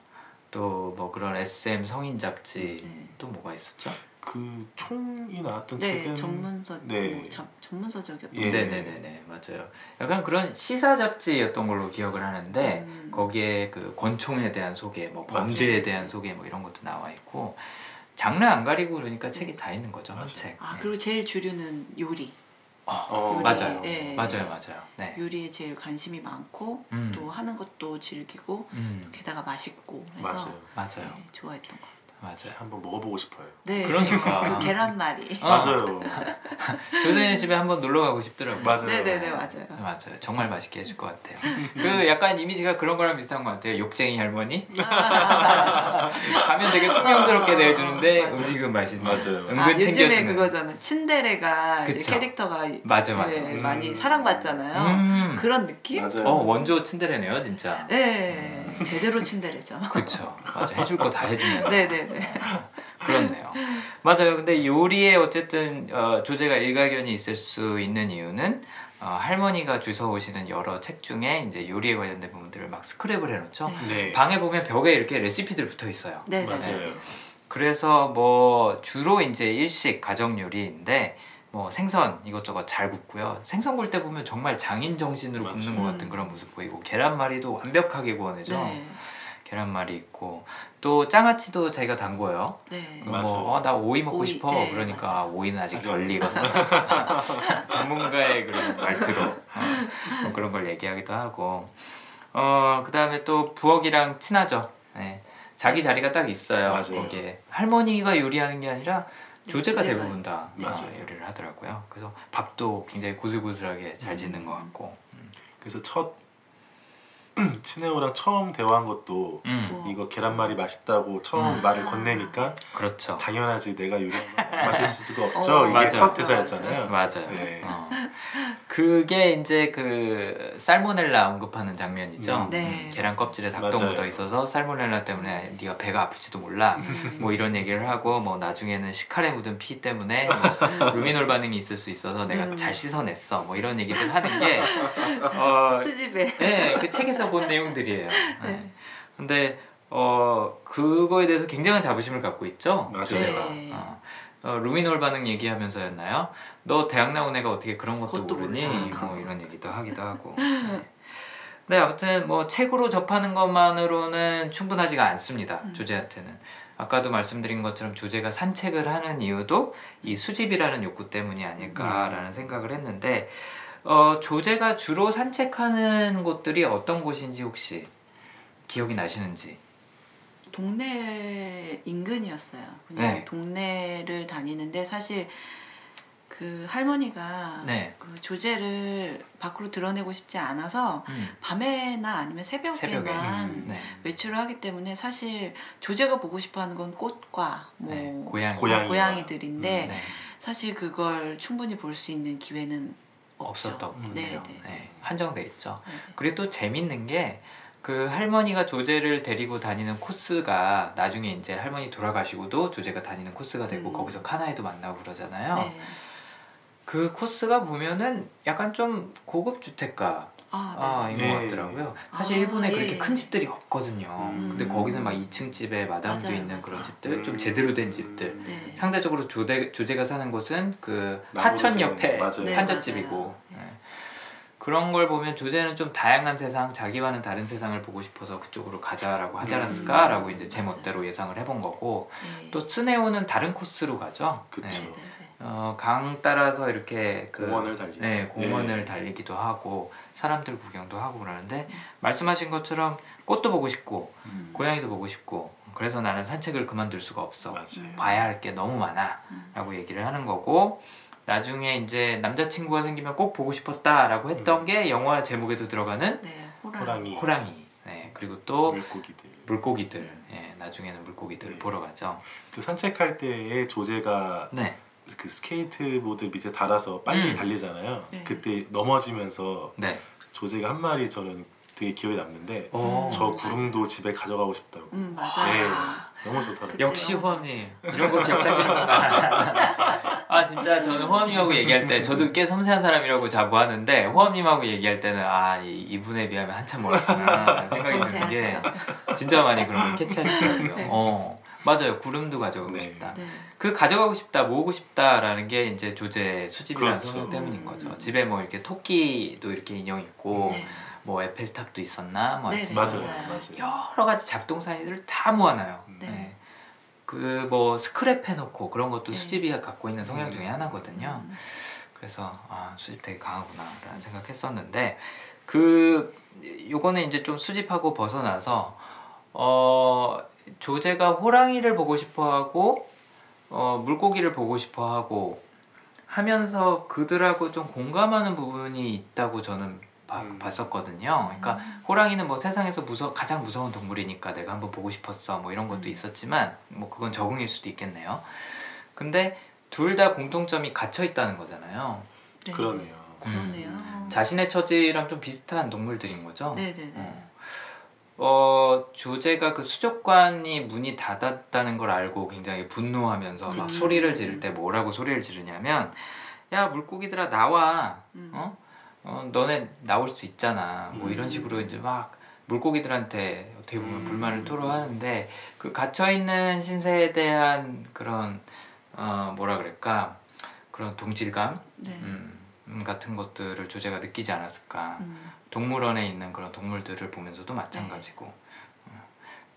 또 뭐 그런 SM 성인 잡지, 네. 또 뭐가 있었죠? 그 총이 나왔던 네, 책은 전문서 네. 뭐 전- 전문서적이었던 예. 네, 네, 네, 네, 맞아요. 약간 그런 시사 잡지였던 걸로 기억을 하는데 음. 거기에 그 권총에 대한 소개, 뭐. 범죄에 대한 소개, 뭐 이런 것도 나와 있고 장르 안 가리고 그러니까 책이 다 있는 거죠, 한 맞아요. 책. 아 네. 그리고 제일 주류는 요리. 어, 요리, 맞아요. 예. 맞아요, 맞아요. 네. 요리에 제일 관심이 많고 음. 또 하는 것도 즐기고 음, 게다가 맛있고 해서 맞아요. 맞아요, 네, 좋아했던 것 같아요. 맞아요. 한번 먹어보고 싶어요. 네. 그러니까. 그 계란말이. 어, 맞아요. 조선의 집에 한번 놀러 가고 싶더라고요. 맞아요. 네네네 맞아요. 맞아요. 정말 맛있게 해줄 것 같아요. 그 약간 이미지가 그런 거랑 비슷한 것 같아요. 욕쟁이 할머니 가면 되게 퉁명스럽게 대해주는데 음식은 맛있는. 맞아요. 은근 아 요즘에 챙겨주는. 그거잖아. 친데레가 이제 그쵸. 캐릭터가 맞아 맞아. 네, 맞아. 많이 음. 사랑받잖아요. 음. 그런 느낌? 맞아요. 어 원조 츤데레네요 진짜. 네, 제대로 친데레죠. 그렇죠. 맞아 해줄 거 다 해주면. 네네네. 그렇네요. 맞아요. 근데 요리에 어쨌든 어, 조제가 일가견이 있을 수 있는 이유는 어, 할머니가 주워 오시는 여러 책 중에 이제 요리에 관련된 부분들을 막 스크랩을 해놓죠. 네. 네. 방에 보면 벽에 이렇게 레시피들 붙어 있어요. 네네. 맞아요. 그래서 뭐 주로 이제 일식 가정 요리인데 뭐 생선 이것저것 잘 굽고요. 생선 굴 때 보면 정말 장인 정신으로 맞아요. 굽는 것 같은 음. 그런 모습 보이고 계란말이도 완벽하게 구워내죠. 네. 계란말이 있고 또 장아찌도 자기가 담궈요. 네. 뭐나 오이 먹고 오이, 싶어. 네, 그러니까 맞아요. 오이는 아직. 덜 익었어. 전문가의 그런 말투로 어, 뭐 그런 걸 얘기하기도 하고 어 그다음에 또 부엌이랑 친하죠. 네. 자기 자리가 딱 있어요. 맞아요. 거기에 할머니가 요리하는 게 아니라 조제가 네, 대부분 다 어, 맞아요. 요리를 하더라고요. 그래서 밥도 굉장히 고슬고슬하게 잘 짓는 것 같고. 그래서 첫 친해오랑 처음 대화한 것도 음. 이거 계란말이 맛있다고 처음 음. 말을 건네니까 그렇죠. 당연하지 내가 요리하면 마실 수가 없죠. 어, 이게 맞아요. 첫 대사였잖아요. 맞아요. 네. 어. 그게 이제 그 살모넬라 언급하는 장면이죠. 음. 네. 음, 계란 껍질에 닭똥. 묻어 있어서 살모넬라 때문에 네가 배가 아플지도 몰라. 뭐 이런 얘기를 하고 뭐 나중에는 식칼에 묻은 피 때문에 뭐 루미놀 반응이 있을 수 있어서 내가 음. 잘 씻어냈어. 뭐 이런 얘기들 하는 게 어, 수집에. 네, 그 책에서 본 내용들이에요. 네. 네. 근데 어 그거에 대해서 굉장한 자부심을 갖고 있죠. 맞아요. 조제가. 네. 어. 어, 루미놀 반응 얘기하면서였나요? 너 대학 나온 애가 어떻게 그런 것도 모르니? 몰라. 뭐 이런 얘기도 하기도 하고. 네. 네, 아무튼 뭐 책으로 접하는 것만으로는 충분하지가 않습니다. 음. 조제한테는. 아까도 말씀드린 것처럼 조제가 산책을 하는 이유도 이 수집이라는 욕구 때문이 아닐까라는 음. 생각을 했는데 어, 조제가 주로 산책하는 곳들이 어떤 곳인지 혹시 기억이 나시는지? 동네 인근이었어요. 그냥 네. 동네를 다니는데 사실 그 할머니가 네. 그 조제를 밖으로 드러내고 싶지 않아서 음. 밤에나 아니면 새벽에만 새벽에. 음. 네. 외출을 하기 때문에 사실 조제가 보고 싶어하는 건 꽃과 뭐 네. 고양이. 고양이. 고양이들인데 네. 사실 그걸 충분히 볼 수 있는 기회는 음. 거예요. 네, 네. 네. 한정돼 있죠. 네. 그리고 또 재밌는 게 그 할머니가 조제를 데리고 다니는 코스가 나중에 이제 할머니 돌아가시고도 조제가 다니는 코스가 되고 음. 거기서 카나이도 만나고 그러잖아요. 네. 그 코스가 보면은 약간 좀 고급 주택가 아, 아, 네. 인 네. 것 같더라고요. 사실 아, 일본에 예, 그렇게 예. 큰 집들이 없거든요. 음. 근데 거기는 막 2층 집에 마담도 맞아요, 있는 맞아요. 그런 집들, 좀 음. 제대로 된 집들. 네. 상대적으로 조대, 조제가 사는 곳은 그 하천 된- 옆에. 네, 맞아요. 네. 그런 걸 보면 조제는 좀 다양한 세상, 자기와는 다른 세상을 보고 싶어서 그쪽으로 가자라고 하지 음. 않았을까라고 이제 제 맞아요. 멋대로 예상을 해본 거고 네. 또 츠네오는 다른 코스로 가죠. 어, 강 따라서 이렇게 그 공원을 달리죠. 네, 공원을 예. 달리기도 하고 사람들 구경도 하고 그러는데 음. 말씀하신 것처럼 꽃도 보고 싶고 음. 고양이도 보고 싶고 그래서 나는 산책을 그만둘 수가 없어. 맞아요. 봐야 할 게 너무 많아라고 음. 얘기를 하는 거고 나중에 이제 남자친구가 생기면 꼭 보고 싶었다라고 했던 음. 게 영화 제목에도 들어가는 네, 호랑. 호랑이, 호랑이. 네, 그리고 또 물고기들. 물고기들. 예, 나중에는 물고기들을 네. 보러 가죠. 그 산책할 때에 조제가 네, 그 스케이트보드 밑에 달아서 빨리 음. 달리잖아요. 네. 그때 넘어지면서 네. 조제가 한 말이 저는 되게 기억에 남는데 오. 저 구름도 집에 가져가고 싶다고. 음, 맞아요. 네, 너무 좋더라고요. 역시 호암님 이런 거 기억하시는구나. 아 진짜 저는 호암님하고 얘기할 때 저도 꽤 섬세한 사람이라고 자부하는데 호암님하고 얘기할 때는 아 이, 이분에 비하면 한참 멀었구나 생각이 드는 게 진짜 많이 그런 걸 캐치하시더라고요. 어 맞아요 구름도 가져가고 네. 싶다. 네. 그 가져가고 싶다 모으고 싶다라는 게 이제 조제 수집이라는 그렇죠. 성향 때문인 거죠. 음. 집에 뭐 이렇게 토끼도 이렇게 인형 있고 네. 뭐 에펠탑도 있었나 뭐 네, 네, 맞아요, 맞아요. 여러 가지 잡동사니들을 다 모아놔요. 음. 네. 그뭐 스크랩 해놓고 그런 것도 네. 수집이 갖고 있는 성향 음. 중에 하나거든요. 음. 그래서 아 수집 되게 강하구나라는 생각했었는데 그 요거는 이제 좀 수집하고 벗어나서 어 조제가 호랑이를 보고 싶어하고 어 물고기를 보고 싶어 하고 하면서 그들하고 좀 공감하는 부분이 있다고 저는 봐- 음. 봤었거든요. 그러니까 호랑이는 뭐 세상에서 무서 가장 무서운 동물이니까 내가 한번 보고 싶었어 뭐 이런 것도 음. 있었지만 뭐 그건 적응일 수도 있겠네요. 근데 둘 다 공통점이 갇혀 있다는 거잖아요. 네. 그러네요. 그러네요. 음. 자신의 처지랑 좀 비슷한 동물들인 거죠. 네, 네, 네. 어. 어 조제가 그 수족관이 문이 닫았다는 걸 알고 굉장히 분노하면서 막 그치. 소리를 지를 때 뭐라고 소리를 지르냐면 야 물고기들아 나와 음. 어? 어 너네 나올 수 있잖아 뭐 이런 음. 식으로 이제 막 물고기들한테 어떻게 보면 음. 불만을 토로하는데 그 갇혀 있는 신세에 대한 그런 어 뭐라 그럴까 그런 동질감 네. 음, 음, 같은 것들을 조제가 느끼지 않았을까 음. 동물원에 있는 그런 동물들을 보면서도 마찬가지고 네. 어,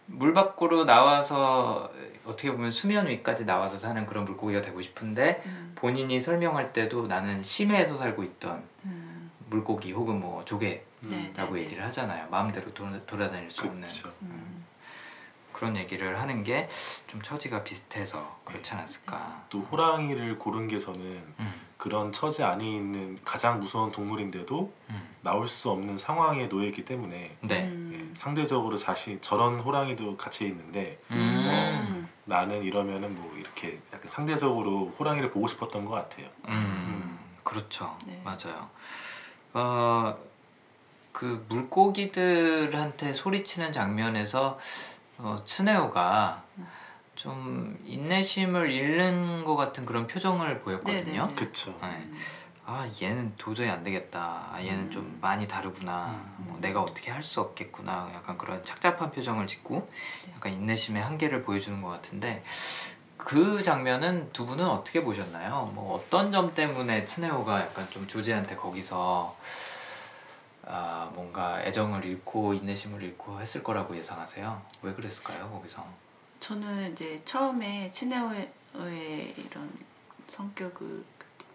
물 밖으로 나와서 어떻게 보면 수면 위까지 나와서 사는 그런 물고기가 되고 싶은데 음. 본인이 설명할 때도 나는 심해에서 살고 있던 음. 물고기 혹은 뭐 조개라고 네, 네, 네. 얘기를 하잖아요 마음대로 도, 돌아 다닐 수 없는 그렇죠. 음. 그런 얘기를 하는 게 좀 처지가 비슷해서 그렇지 않았을까 또 호랑이를 고른 게 저는 음, 그런 처지 안에 있는 가장 무서운 동물인데도 음. 나올 수 없는 상황에 놓여 있기 때문에 네 음. 예, 상대적으로 자신 저런 호랑이도 갇혀 있는데 음. 나는 이러면은 뭐 이렇게 약간 상대적으로 호랑이를 보고 싶었던 것 같아요. 음, 그렇죠. 네. 맞아요. 어, 그 물고기들한테 소리치는 장면에서 어, 츠네오가 좀 인내심을 잃는 것 같은 그런 표정을 보였거든요. 네, 네, 네. 그쵸. 네. 음. 아 얘는 도저히 안 되겠다. 아, 얘는 음. 좀 많이 다르구나. 음. 뭐 내가 어떻게 할 수 없겠구나. 약간 그런 착잡한 표정을 짓고 약간 인내심의 한계를 보여주는 것 같은데 그 장면은 두 분은 어떻게 보셨나요? 뭐 어떤 점 때문에 츠네오가 약간 좀 조제한테 거기서 아 뭔가 애정을 잃고 인내심을 잃고 했을 거라고 예상하세요? 왜 그랬을까요? 거기서? 저는 이제 처음에 치네오의 이런 성격을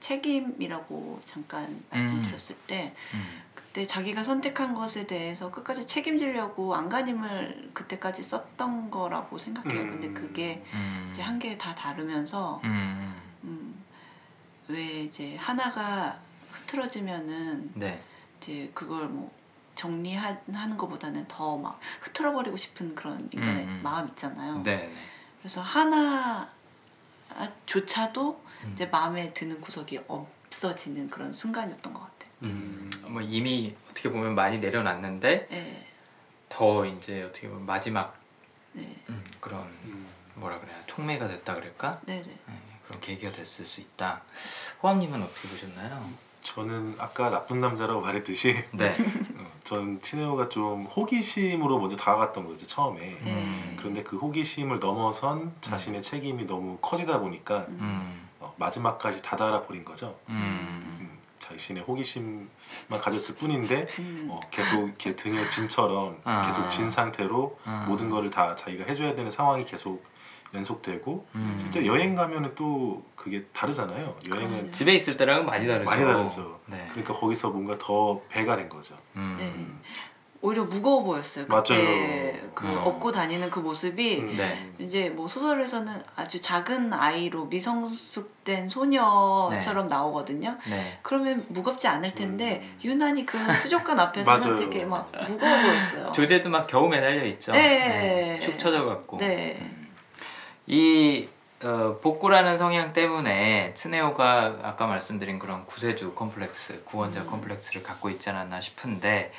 책임이라고 잠깐 말씀드렸을 때 음. 그때 자기가 선택한 것에 대해서 끝까지 책임지려고 안간힘을 그때까지 썼던 거라고 생각해요. 음. 근데 그게 음. 이제 한계 다 다르면서 음. 음, 왜 이제 하나가 흐트러지면은 네. 이제 그걸 뭐 정리하는 것보다는 더 막 흐트러버리고 싶은 그런 인간의 음, 음. 마음 있잖아요. 네. 네. 그래서 하나조차도 음. 이제 마음에 드는 구석이 없어지는 그런 순간이었던 것 같아요. 음, 뭐 이미 어떻게 보면 많이 내려놨는데 네, 더 이제 어떻게 보면 마지막 네, 음, 그런 음. 뭐라 그래야 총매가 됐다 그럴까? 네, 네. 네, 그런 계기가 됐을 수 있다. 호암님은 어떻게 보셨나요? 저는 아까 나쁜 남자라고 말했듯이 네. 어, 저는 치네오가 좀 호기심으로 먼저 다가갔던 거죠 처음에. 네. 음. 그런데 그 호기심을 넘어선 자신의 책임이 너무 커지다 보니까 음. 어, 마지막까지 다다라 버린 거죠. 음. 음, 자신의 호기심만 가졌을 뿐인데 음. 어, 계속 이렇게 등에 짐처럼 아. 계속 진 상태로 음. 모든 거를 다 자기가 해줘야 되는 상황이 계속 연속되고 음. 실제 여행 가면은 또 그게 다르잖아요. 여행은 그럼요. 집에 있을 때랑은 많이 다르죠. 많이 다르죠. 네. 그러니까 거기서 뭔가 더 배가 된 거죠. 음. 네. 오히려 무거워 보였어요. 그때 맞아요. 그 음. 업고 다니는 그 모습이 음. 네. 이제 뭐 소설에서는 아주 작은 아이로 미성숙된 소녀처럼 나오거든요. 네. 그러면 무겁지 않을 텐데 음. 유난히 그 수족관 앞에서는. 되게 막 무거워 보였어요. 조제도 막 겨우 매달려 있죠. 네. 축 처져 갖고. 네. 이 어, 복구라는 성향 때문에 츠네오가 아까 말씀드린 그런 구세주 컴플렉스, 구원자 음. 컴플렉스를 갖고 있지 않았나 싶은데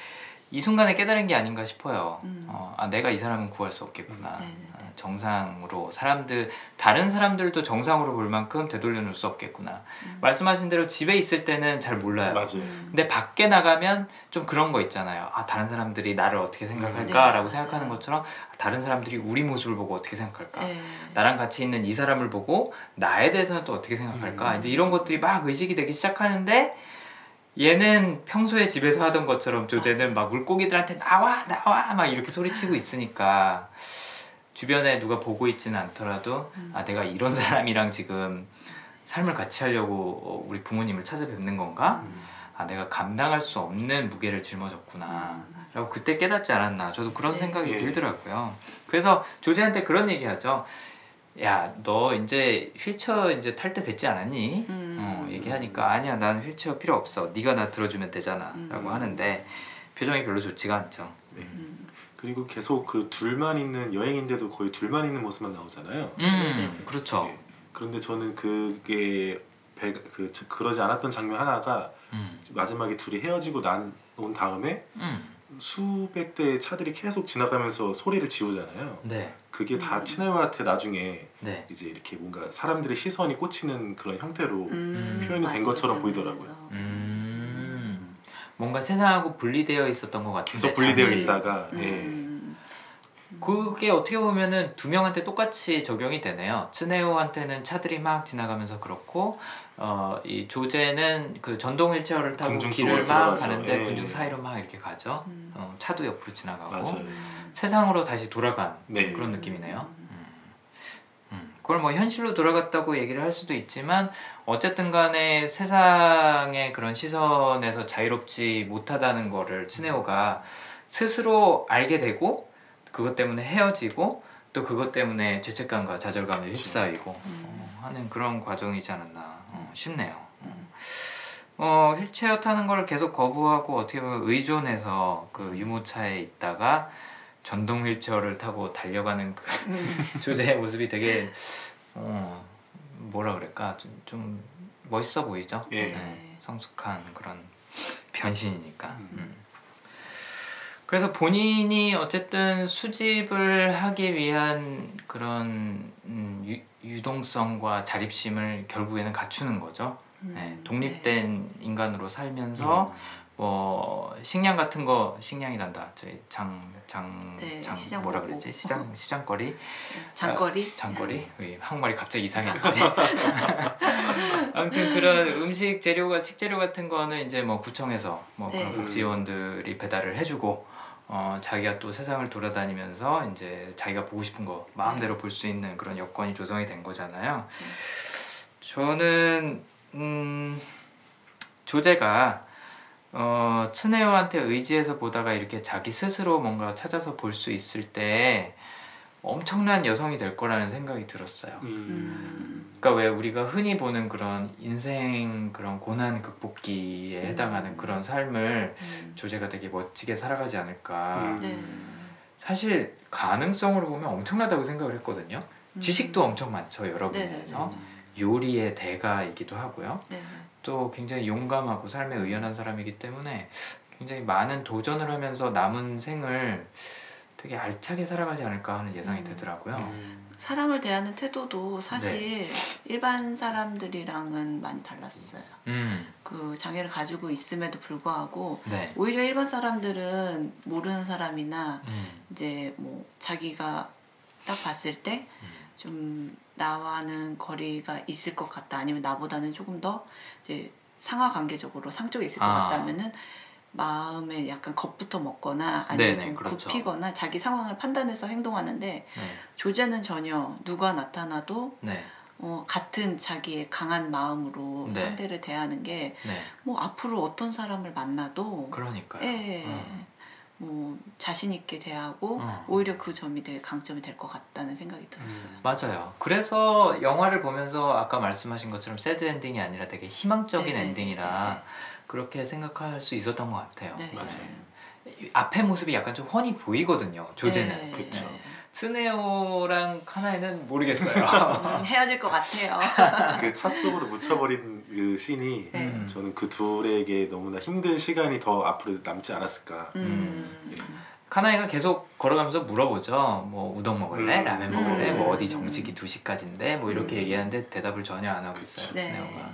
이 순간에 깨달은 게 아닌가 싶어요. 음. 어, 아 내가 이 사람은 구할 수 없겠구나. 네, 네, 네. 어, 정상으로 사람들 다른 사람들도 정상으로 볼 만큼 되돌려 놓을 수 없겠구나. 음. 말씀하신 대로 집에 있을 때는 잘 몰라요. 맞아요. 음. 근데 밖에 나가면 좀 그런 거 있잖아요. 아 다른 사람들이 나를 어떻게 생각할까라고 네, 생각하는. 것처럼 다른 사람들이 우리 모습을 보고 어떻게 생각할까. 네. 나랑 같이 있는 이 사람을 보고 나에 대해서는 또 어떻게 생각할까 음. 이제 이런 것들이 막 의식이 되기 시작하는데 얘는 평소에 집에서 하던 것처럼 조제는 막 물고기들한테 나와 나와 막 이렇게 소리치고 있으니까 주변에 누가 보고 있지는 않더라도 음. 아 내가 이런 사람이랑 지금 삶을 같이 하려고 어, 우리 부모님을 찾아뵙는 건가 음. 아 내가 감당할 수 없는 무게를 짊어졌구나 음. 라고 그때 깨닫지 않았나 저도 그런 네. 생각이 예. 들더라고요 그래서 조제한테 그런 얘기 하죠 야 너 이제 휠체어 이제 탈 때 됐지 않았니? 음. 어, 얘기하니까 아니야 난 휠체어 필요 없어 네가 나 들어주면 되잖아 음. 라고 하는데 표정이 별로 좋지가 않죠 음. 그리고 계속 그 둘만 있는 여행인데도 거의 둘만 있는 모습만 나오잖아요. 음 네. 그렇죠 예. 그런데 저는 그게 배, 그 저- 그러지 않았던 장면 하나가 음. 마지막에 둘이 헤어지고 난 온 다음에 음. 수백 대의 차들이 계속 지나가면서 소리를 지우잖아요. 네. 그게 다 음. 치네오한테 나중에 네. 이제 이렇게 뭔가 사람들의 시선이 꽂히는 그런 형태로 음. 표현이 된. 것처럼 보이더라고요. 음. 뭔가 세상하고 분리되어 있었던 것 같은데 계속 분리되어 잠시. 있다가 예. 음. 그게 어떻게 보면은 두 명한테 똑같이 적용이 되네요. 츠네오한테는 차들이 막 지나가면서 그렇고 어, 이 조제는 그 전동 휠체어를 타고 길을 막 들어가죠. 가는데 예. 군중 사이로 막 이렇게 가죠. 음. 어, 차도 옆으로 지나가고 맞아요. 음. 세상으로 다시 돌아간 네. 그런 느낌이네요. 음. 음. 그걸 뭐 현실로 돌아갔다고 얘기를 할 수도 있지만 어쨌든 간에 세상의 그런 시선에서 자유롭지 못하다는 거를 츠네오가 스스로 알게 되고 그것 때문에 헤어지고 또 그것 때문에 죄책감과 좌절감에 그쵸. 휩싸이고 음. 어, 하는 그런 과정이지 않았나 어, 싶네요. 어. 어, 휠체어 타는 걸 계속 거부하고 어떻게 보면 의존해서 그 유모차에 있다가 전동 휠체어를 타고 달려가는 그 음. 조제의 모습이 되게 어, 뭐라 그럴까 좀, 좀 멋있어 보이죠. 예. 네, 성숙한 그런 변신이니까. 음. 음. 그래서 본인이 어쨌든 수집을 하기 위한 그런 음, 유, 유동성과 자립심을 결국에는 갖추는 거죠. 음. 네, 독립된 인간으로 살면서 뭐 식량 같은 거 식량이란다. 저희 장장장 네, 시장 뭐라. 그랬지? 시장 시장거리 장거리 장거리 왜 한국말이 갑자기 이상해졌지? 아무튼 그런 음식 재료가 식재료 같은 거는 이제 뭐 구청에서 뭐 네. 그런 복지원들이 배달을 해주고 어 자기가 또 세상을 돌아다니면서 이제 자기가 보고 싶은 거 마음대로 볼 수 있는 그런 여건이 조성이 된 거잖아요. 저는 음 조제가 어 츠네오한테 의지해서 보다가 이렇게 자기 스스로 뭔가 찾아서 볼 수 있을 때 엄청난 여성이 될 거라는 생각이 들었어요. 음. 그러니까 왜 우리가 흔히 보는 그런 인생 그런 고난 극복기에 해당하는 그런 삶을 음. 조제가 되게 멋지게 살아가지 않을까. 음. 네. 사실 가능성으로 보면 엄청나다고 생각을 했거든요. 음. 지식도 엄청 많죠 여러 네네네. 분야에서 요리의 대가이기도 하고요. 네. 또 굉장히 용감하고 삶에 의연한 사람이기 때문에 굉장히 많은 도전을 하면서 남은 생을 되게 알차게 살아가지 않을까 하는 예상이 음. 되더라고요. 음. 사람을 대하는 태도도 사실 네. 일반 사람들이랑은 많이 달랐어요. 음, 그 장애를 가지고 있음에도 불구하고 네. 오히려 일반 사람들은 모르는 사람이나 음, 이제 뭐 자기가 딱 봤을 때 좀 나와는 거리가 있을 것 같다 아니면 나보다는 조금 더 이제 상하 관계적으로 상쪽에 있을 것 아. 같다면은 마음에 약간 겁부터 먹거나 아니면 네네, 좀 그렇죠. 굽히거나 자기 상황을 판단해서 행동하는데 네, 조제는 전혀 누가 나타나도 네, 어, 같은 자기의 강한 마음으로 네. 상대를 대하는 게 뭐 네. 앞으로 어떤 사람을 만나도 그러니까요. 예, 어. 뭐 자신 있게 대하고 어. 오히려 그 점이 되게 강점이 될 것 같다는 생각이 들었어요. 음. 맞아요. 그래서 영화를 보면서 아까 말씀하신 것처럼 sad ending이 아니라 되게 희망적인 네, 엔딩이라 그렇게 생각할 수 있었던 것 같아요. 네. 맞아요. 이 앞에 모습이 약간 좀 훤히 보이거든요. 조제는. 네, 그쵸. 네. 츠네오랑 카나에는 모르겠어요. 음, 헤어질 것 같아요. 그 차 속으로 묻혀버린 그 씬이 네. 음. 저는 그 둘에게 너무나 힘든 시간이 더 앞으로 남지 않았을까. 음. 카나이가 계속 걸어가면서 물어보죠. 뭐 우동 먹을래? 음. 라면 먹을래? 음. 뭐 어디 정식이 2시까지인데? 뭐 이렇게 음. 얘기하는데 대답을 전혀 안 하고. 있어요. 네. 스네오가.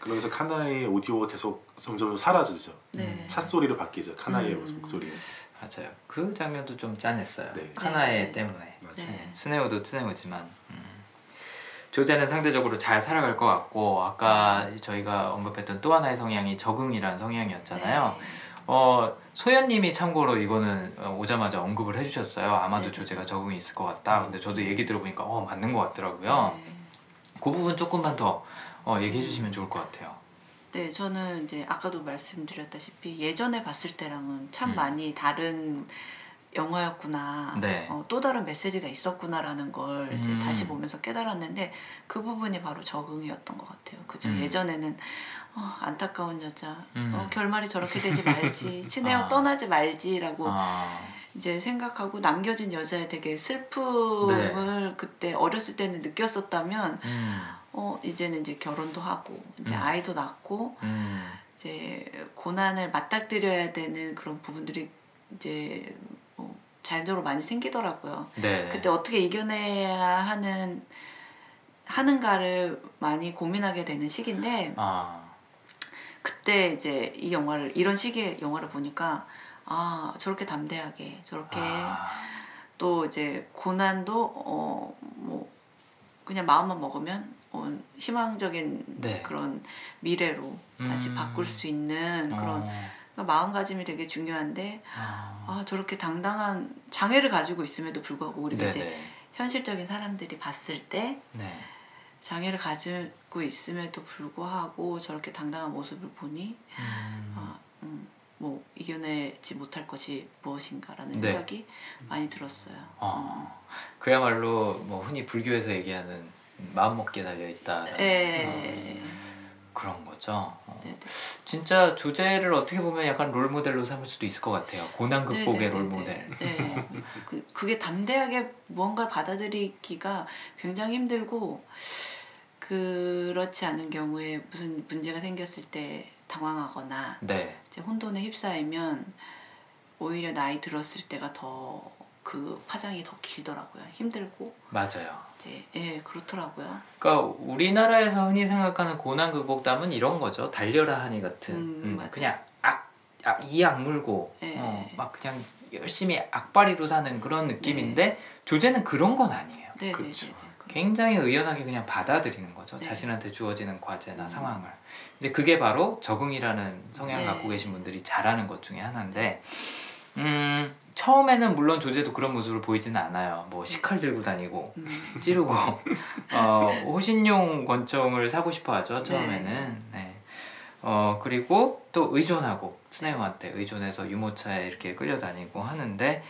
그러면서 카나의 오디오가 계속 점점 사라지죠. 네. 차 소리로 바뀌죠. 카나의 음. 목소리에서. 맞아요. 그 장면도 좀 짠했어요. 네. 카나에 네. 때문에. 맞아요. 네. 스네오도 스네오지만 음. 조제는 상대적으로 잘 살아갈 것 같고 아까 저희가 언급했던 또 하나의 성향이 적응이라는 성향이었잖아요. 네. 어 소연님이 참고로 이거는 어, 오자마자 언급을 해주셨어요. 아마도 네. 조제가 적응이 있을 것 같다. 근데 저도 얘기 들어보니까 어 맞는 것 같더라고요. 네. 그 부분 조금만 더 어, 얘기해 주시면 좋을 것 같아요. 네, 저는 이제 아까도 말씀드렸다시피 예전에 봤을 때랑은 참 음. 많이 다른 영화였구나. 네. 어, 또 다른 메시지가 있었구나라는 걸 이제 음. 다시 보면서 깨달았는데 그 부분이 바로 적응이었던 것 같아요. 그죠? 음. 예전에는 어, 안타까운 여자, 음. 어, 결말이 저렇게 되지 말지, 친해요 아. 떠나지 말지라고 아, 이제 생각하고 남겨진 여자의 되게 슬픔을 네. 그때 어렸을 때는 느꼈었다면 음, 어 이제는 이제 결혼도 하고 이제 음. 아이도 낳고 음, 이제 고난을 맞닥뜨려야 되는 그런 부분들이 이제 뭐 자연적으로 많이 생기더라고요. 네. 그때 어떻게 이겨내야 하는 하는가를 많이 고민하게 되는 시기인데 아, 그때 이제 이 영화를 이런 시기의 영화를 보니까 아 저렇게 담대하게 저렇게 아, 또 이제 고난도 어 뭐 그냥 마음만 먹으면 어, 희망적인 네. 그런 미래로 다시 음. 바꿀 수 있는 그런 어, 그러니까 마음가짐이 되게 중요한데 아, 아 저렇게 당당한 장애를 가지고 있음에도 불구하고 우리가 이제. 현실적인 사람들이 봤을 때 네. 장애를 가지고 있음에도 불구하고 저렇게 당당한 모습을 보니 음, 아, 음, 뭐 이겨내지 못할 것이 무엇인가라는 네. 생각이 많이 들었어요. 어, 그야말로 뭐 흔히 불교에서 얘기하는 마음 먹기에 달려 있다. 예. 그런 거죠. 어. 네, 네. 진짜 조제를 어떻게 보면 약간 롤 모델로 삼을 수도 있을 것 같아요. 고난 극복의 네, 네, 롤 네, 모델. 네. 네. 그 그게 담대하게 무언가를 받아들이기가 굉장히 힘들고 그렇지 않은 경우에 무슨 문제가 생겼을 때 당황하거나 네. 이제 혼돈에 휩싸이면 오히려 나이 들었을 때가 더 그 파장이 더 길더라고요. 힘들고 맞아요. 이제 예 그렇더라고요. 그러니까 우리나라에서 흔히 생각하는 고난 극복담은 이런 거죠. 달려라 하니 같은. 음, 음. 그냥 악, 악, 이 악 물고 예. 어, 막 그냥 열심히 악바리로 사는 그런 느낌인데 조제는 그런 건 아니에요. 네, 네, 그쵸. 네, 네. 굉장히 의연하게 그냥 받아들이는 거죠. 네. 자신한테 주어지는 과제나 음. 상황을. 이제 그게 바로 적응이라는 성향을 네. 갖고 계신 분들이 잘하는 것 중에 하나인데, 음, 처음에는 물론 조제도 그런 모습을 보이지는 않아요. 뭐 식칼 들고 다니고 음, 찌르고 어, 호신용 권총을 사고 싶어하죠. 처음에는. 네. 어 그리고 또 의존하고 스네어한테 의존해서 유모차에 이렇게 끌려다니고 하는데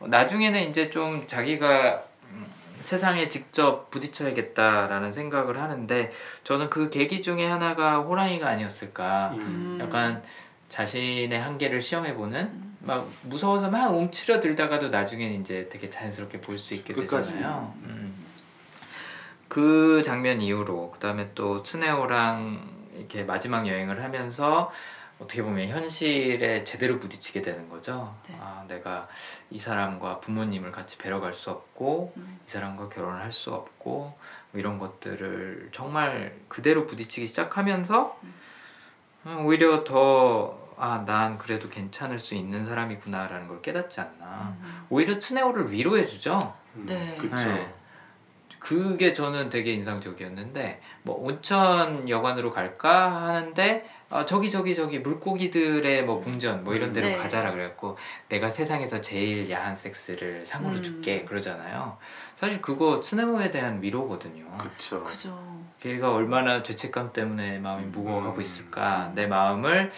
나중에는 이제 좀 자기가 음, 세상에 직접 부딪혀야겠다라는 생각을 하는데 저는 그 계기 중에 하나가 호랑이가 아니었을까. 음. 약간 자신의 한계를 시험해보는 막 무서워서 막 움츠러들다가도 나중에는 이제 되게 자연스럽게 볼 수 있게 끝까지. 되잖아요. 음. 그 장면 이후로 그 다음에 또 트네오랑 이렇게 마지막 여행을 하면서 어떻게 보면 현실에 제대로 부딪히게 되는 거죠. 네. 아, 내가 이 사람과 부모님을 같이 뵈러 갈 수 없고 음. 이 사람과 결혼을 할 수 없고 뭐 이런 것들을 정말 그대로 부딪히기 시작하면서 음, 오히려 더 아, 난 그래도 괜찮을 수 있는 사람이구나라는 걸 깨닫지 않나. 음. 오히려 트네오를 위로해 주죠. 음. 네. 그쵸. 네. 그게 저는 되게 인상적이었는데 뭐 온천 여관으로 갈까 하는데 아, 저기 저기 저기 물고기들의 뭐 궁전 뭐 이런 데로 네. 가자라 그래갖고 내가 세상에서 제일 야한 섹스를 상으로 음. 줄게 그러잖아요. 사실 그거 트네모에 대한 위로거든요. 그쵸. 그죠. 걔가 얼마나 죄책감 때문에 마음이 무거워하고 음. 있을까 내 마음을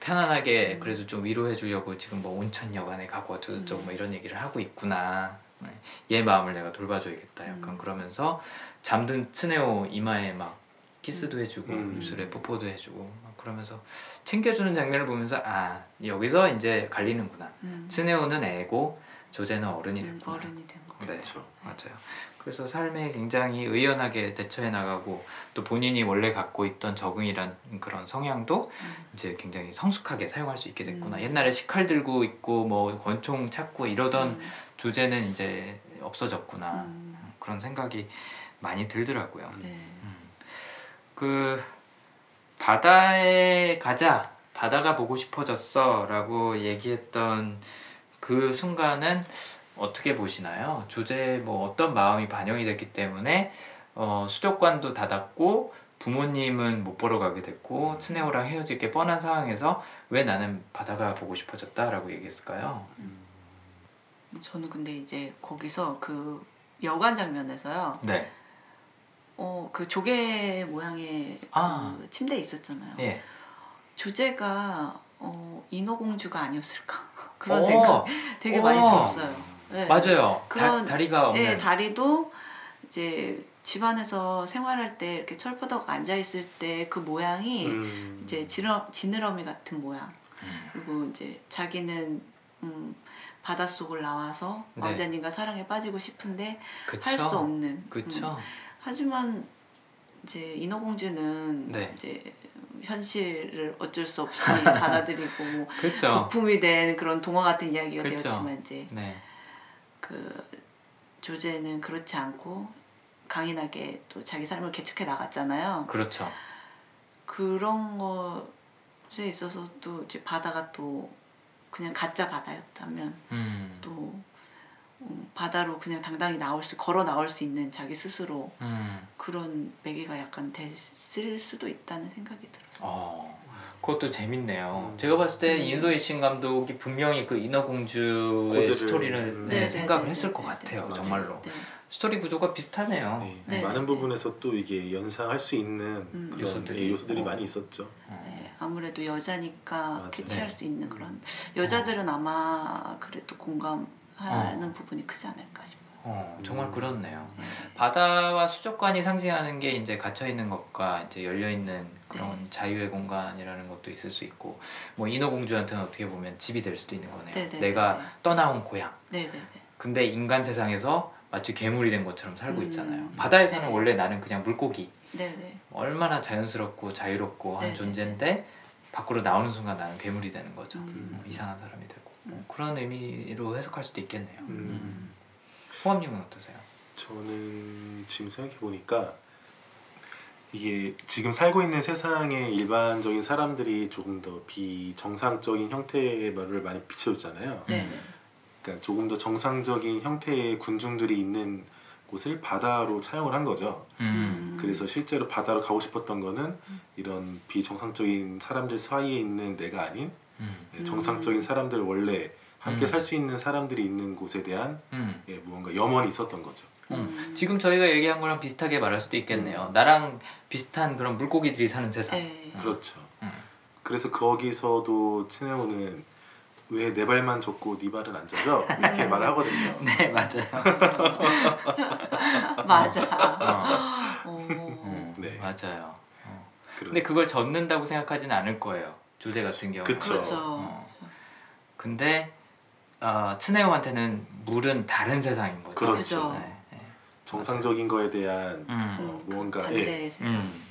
편안하게 그래도 좀 위로해 주려고 지금 뭐 온천 여관에 가고 어쩌고저쩌고 뭐 이런 얘기를 하고 있구나 네. 얘 마음을 내가 돌봐줘야겠다 약간 음. 그러면서 잠든 트네오 이마에 막 키스도 해주고 음. 입술에 뽀뽀도 해주고 막 그러면서 챙겨주는 장면을 보면서 아 여기서 이제 갈리는구나 음. 트네오는 애고 조제는 어른이 음, 됐구나 어른이 된 거. 네. 맞아요. 그래서 삶에 굉장히 의연하게 대처해 나가고 또 본인이 원래 갖고 있던 적응이란 그런 성향도 음. 이제 굉장히 성숙하게 사용할 수 있게 됐구나. 음. 옛날에 식칼 들고 있고 뭐 권총 찾고 이러던 음. 조제는 이제 없어졌구나. 음. 그런 생각이 많이 들더라고요. 네. 음. 그 바다에 가자 바다가 보고 싶어졌어라고 얘기했던 그 순간은 어떻게 보시나요? 조제 뭐 어떤 마음이 반영이 됐기 때문에 어, 수족관도 닫았고 부모님은 못 보러 가게 됐고 트네오랑 헤어질 게 뻔한 상황에서 왜 나는 바다가 보고 싶어졌다라고 얘기했을까요? 저는 근데 이제 거기서 그 여관 장면에서요. 네, 어, 그 조개 모양의 아. 그 침대 있었잖아요. 예, 조제가 어, 인어공주가 아니었을까 그런 오, 생각 되게 많이 오. 들었어요. 네. 맞아요. 그런- 다, 다리가 없는. 네, 다리도 이제 집안에서 생활할 때 이렇게 철푸덕 앉아 있을 때 그 모양이 음. 이제 지러, 지느러미 같은 모양. 음. 그리고 이제 자기는 음, 바닷속을 나와서 네. 왕자님과 사랑에 빠지고 싶은데? 할 수 없는. 음. 그쵸? 하지만 이제 인어공주는 네. 이제 현실을 어쩔 수 없이 받아들이고? 거품이 된 그런 동화 같은 이야기가 그쵸. 되었지만 이제 네. 그 조제는 그렇지 않고 강인하게 또 자기 삶을 개척해 나갔잖아요. 그렇죠. 그런 것에 있어서 또 이제 바다가 또 그냥 가짜 바다였다면 음. 또 음, 바다로 그냥 당당히 나올 수 걸어 나올 수 있는 자기 스스로 음. 그런 매개가 약간 됐을 수도 있다는 생각이 들어요. 어, 그것도 재밌네요. 음. 제가 봤을 때 음. 인도이신 감독이 분명히 그 인어공주의 스토리를 음. 네, 네, 생각을 네, 했을 네, 것 네, 같아요. 네. 정말로. 네. 스토리 구조가 비슷하네요. 네. 네, 많은 네, 부분에서 또 이게 연상할 수 있는 음. 그런 요소들이 예, 요소들이 있고. 많이 있었죠. 어. 네, 아무래도 여자니까. 캐치할 네. 수 있는 그런 여자들은 아마 그래도 공감하는 부분이 크지 않을까 싶어요. 어, 정말 음. 그렇네요. 네. 바다와 수족관이 상징하는 게 이제 갇혀 있는 것과 이제 열려 있는 그런 네. 자유의 공간이라는 것도 있을 수 있고, 뭐 인어공주한테는 어떻게 보면 집이 될 수도 있는 거네요. 네, 네, 내가 네. 떠나온 고향. 네네네. 근데 인간 세상에서 마치 괴물이 된 것처럼 살고 음. 있잖아요. 바다에서는 네. 원래 나는 그냥 물고기, 네네. 얼마나 자연스럽고 자유롭고 한 존재인데 밖으로 나오는 순간 나는 괴물이 되는 거죠. 음. 어, 이상한 사람이 되고 음. 어, 그런 의미로 해석할 수도 있겠네요. 음. 호암님은 어떠세요? 저는 지금 생각해 보니까 이게 지금 살고 있는 세상의 일반적인 사람들이 조금 더 비정상적인 형태의 말을 많이 비춰줬잖아요. 네네. 그러니까 조금 더 정상적인 형태의 군중들이 있는 곳을 바다로 차용을 한 거죠. 음. 그래서 실제로 바다로 가고 싶었던 거는 이런 비정상적인 사람들 사이에 있는 내가 아닌 음. 예, 정상적인 사람들 원래 함께 음. 살수 있는 사람들이 있는 곳에 대한 음. 예, 무언가 염원이 있었던 거죠. 음. 지금 저희가 얘기한 거랑 비슷하게 말할 수도 있겠네요. 나랑 비슷한 그런 물고기들이 사는 세상. 네. 그렇죠. 음. 그래서 거기서도 치네오는 왜 내 발만 젖고 네 발은 안 젖어? 이렇게 말을 하거든요. 네 맞아요. 맞아. 어, 어. 음, 네. 맞아요. 어. 그런- 근데 그걸 젖는다고 생각하지는 않을 거예요. 조제 같은 경우. 그쵸. 그렇죠. 어. 근데 어, 트네오한테는 물은 다른 세상인 거죠. 그렇죠. 네, 네. 정상적인 거에 대한 음. 어, 무언가 예. 음.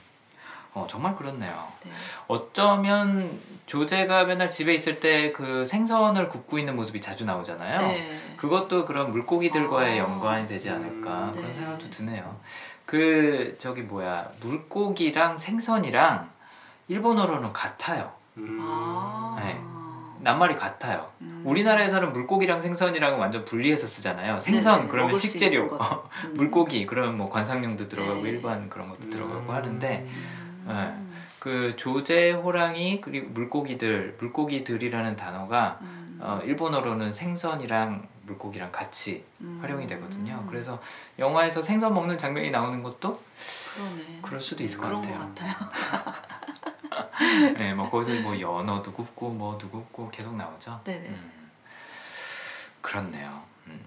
어 정말 그렇네요. 네. 어쩌면 조제가 맨날 집에 있을 때 그 생선을 굽고 있는 모습이 자주 나오잖아요. 네. 그것도 그런 물고기들과의 아. 연관이 되지 않을까 음. 그런 네. 생각도 드네요. 그 저기 뭐야 물고기랑 생선이랑 일본어로는 같아요. 음. 아. 네. 낱말이 같아요. 음. 우리나라에서는 물고기랑 생선이랑 완전 분리해서 쓰잖아요. 생선 네네, 그러면 식재료. 음. 물고기 그러면 뭐 관상용도 들어가고 네. 일반 그런 것도 들어가고 음. 하는데 음. 그 조제 호랑이 그리고 물고기들 물고기들이라는 단어가 음. 어, 일본어로는 생선이랑 물고기랑 같이 음. 활용이 되거든요. 그래서 영화에서 생선 먹는 장면이 나오는 것도 그러네. 그럴 수도 있을 것 같아요. 것 같아요. 네, 뭐 거기서 뭐 연어도 굽고 뭐도 굽고 계속 나오죠. 네네. 음, 그렇네요. 음.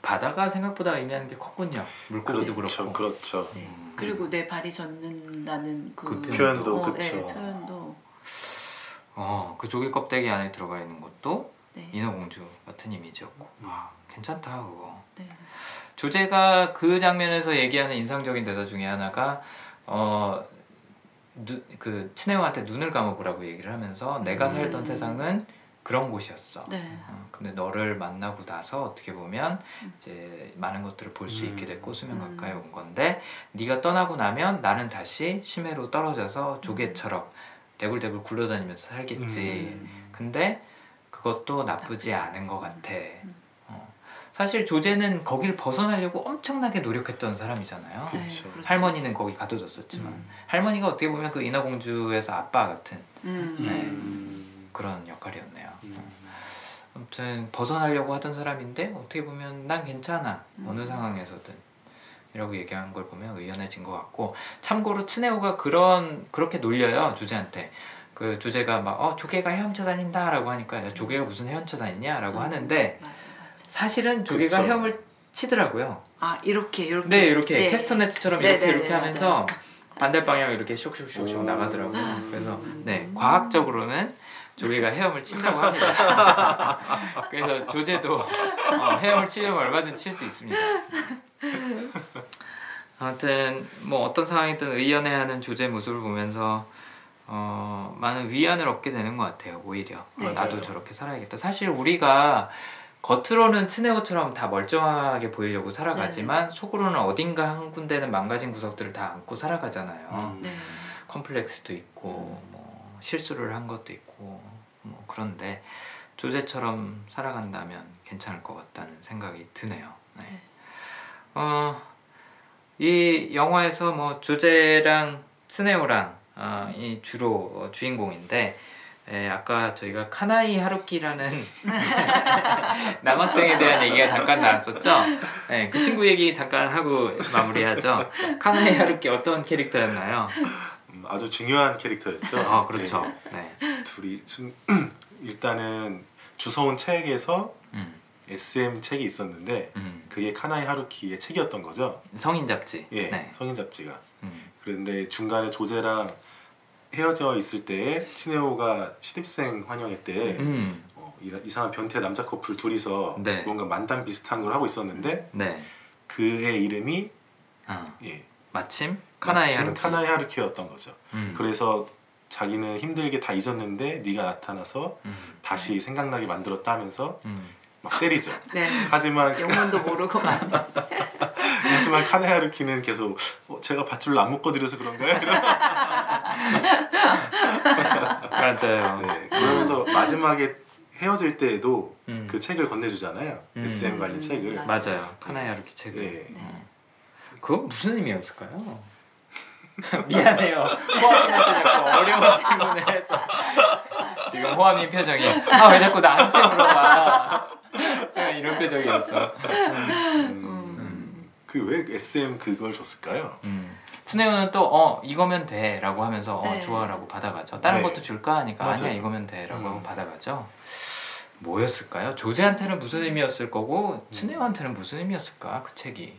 바다가 생각보다 의미하는 게 컸군요. 물고기도 그렇죠, 그렇고. 그렇죠. 네. 음. 그리고 내 발이 젖는다는 그, 그 표현도 어, 그쵸. 네, 표현도 어, 그 조개 껍데기 안에 들어가 있는 것도 네. 인어공주 같은 이미지였고. 와, 괜찮다 그거. 네. 조제가 그 장면에서 얘기하는 인상적인 대사 중에 하나가 어, 누, 그 친해오한테 눈을 감아보라고 얘기를 하면서 내가 살던 음. 세상은 그런 곳이었어. 네. 어, 근데 너를 만나고 나서 어떻게 보면 음. 이제 많은 것들을 볼수 음. 있게 됐고 수면 음. 가까이 온 건데 네가 떠나고 나면 나는 다시 심해로 떨어져서 조개처럼 대굴대굴 굴러다니면서 살겠지. 음. 근데 그것도 나쁘지 나쁘지 않은 것 같아. 음. 어. 사실 조제는 거길 벗어나려고 엄청나게 노력했던 사람이잖아요. 그- 네. 그렇죠. 할머니는 거기 가둬졌었지만 음. 할머니가 어떻게 보면 그 인어공주에서 아빠 같은 음. 네. 음. 그런 역할이었네요. 음. 아무튼 벗어나려고 하던 사람인데 어떻게 보면 난 괜찮아 음. 어느 상황에서든 이라고 얘기한 걸 보면 의연해진 것 같고 참고로 트네오가 그런 그렇게 놀려요 조제한테 그 조제가 막 어 조개가 헤엄쳐 다닌다라고 하니까 야, 조개가 무슨 헤엄쳐 다니냐라고 음. 하는데 맞아. 사실은 조개가 그쵸. 헤엄을 치더라고요. 아 이렇게 이렇게. 네 이렇게 네. 캐스터네트처럼 네, 이렇게 네, 이렇게 네, 하면서 반대 방향으로 이렇게 쇽쇽쇽쇽 오. 나가더라고요. 그래서 음. 네 과학적으로는 조개가 헤엄을 친다고 합니다. 그래서 조제도 어, 헤엄을 치려면 얼마든 칠 수 있습니다. 아무튼 뭐 어떤 상황이든 의연해하는 조제 모습을 보면서 어, 많은 위안을 얻게 되는 것 같아요. 오히려 어, 네. 나도. 저렇게 살아야겠다. 사실 우리가 겉으로는 트네오처럼 다 멀쩡하게 보이려고 살아가지만 속으로는 어딘가 한 군데는 망가진 구석들을 다 안고 살아가잖아요. 음. 네. 컴플렉스도 있고 뭐 실수를 한 것도 있고 뭐 그런데 조제처럼 살아간다면 괜찮을 것 같다는 생각이 드네요. 네. 네. 어, 이 영화에서 뭐 조제랑 스네오랑 어, 이 주로 어, 주인공인데 에, 아까 저희가 카나이 하루키라는 남학생에 대한 얘기가 잠깐 나왔었죠. 네, 그 친구 얘기 잠깐 하고 마무리하죠. 카나이 하루키 어떤 캐릭터였나요? 음, 아주 중요한 캐릭터였죠. 아 그렇죠. 네. 네, 둘이 중- 일단은 주워온 책에서 음, SM 책이 있었는데 음. 그게 카나이 하루키의 책이었던 거죠. 성인 잡지. 예, 네. 성인 잡지가. 음. 그런데 중간에 조제랑 헤어져 있을 때에 치네오가 신입생 환영회 때 음. 어, 이- 이상한 변태 남자 커플 둘이서 네. 뭔가 만담 비슷한 걸 하고 있었는데 네. 그의 이름이 어. 예, 마침 카나이 마침 하루키였던 거죠. 음. 그래서 자기는 힘들게 다 잊었는데 네가 나타나서 음. 다시 생각나게 만들었다 하면서 음. 막 때리죠. 네. 하지만 영문도 모르고 만 하지만 카나이 하루키는 계속 어, 제가 밧줄로 안 묶어드려서 그런가요? 맞아요. 네, 그러면서 마지막에 헤어질 때에도 음. 그 책을 건네주잖아요. 음. SM 관련 음, 책을. 맞아요. 카나이 하루키 책을. 네. 네. 어. 그건 무슨 의미였을까요? 미안해요. 호암이한테 자꾸 어려운 질문을 해서 지금 호암이 표정이 아 왜 자꾸 나한테 물어봐 이런 표정이었어. 음, 그왜 SM 그걸 줬을까요? 음. 스네오는 또 어 이거면 돼라고 하면서 어 네. 좋아라고 받아가죠. 다른 네. 것도 줄까 하니까 맞아요. 아니야 이거면 돼라고 음. 받아가죠. 뭐였을까요? 조제한테는 무슨 의미였을 거고 츠네오한테는 무슨 의미였을까 그 책이.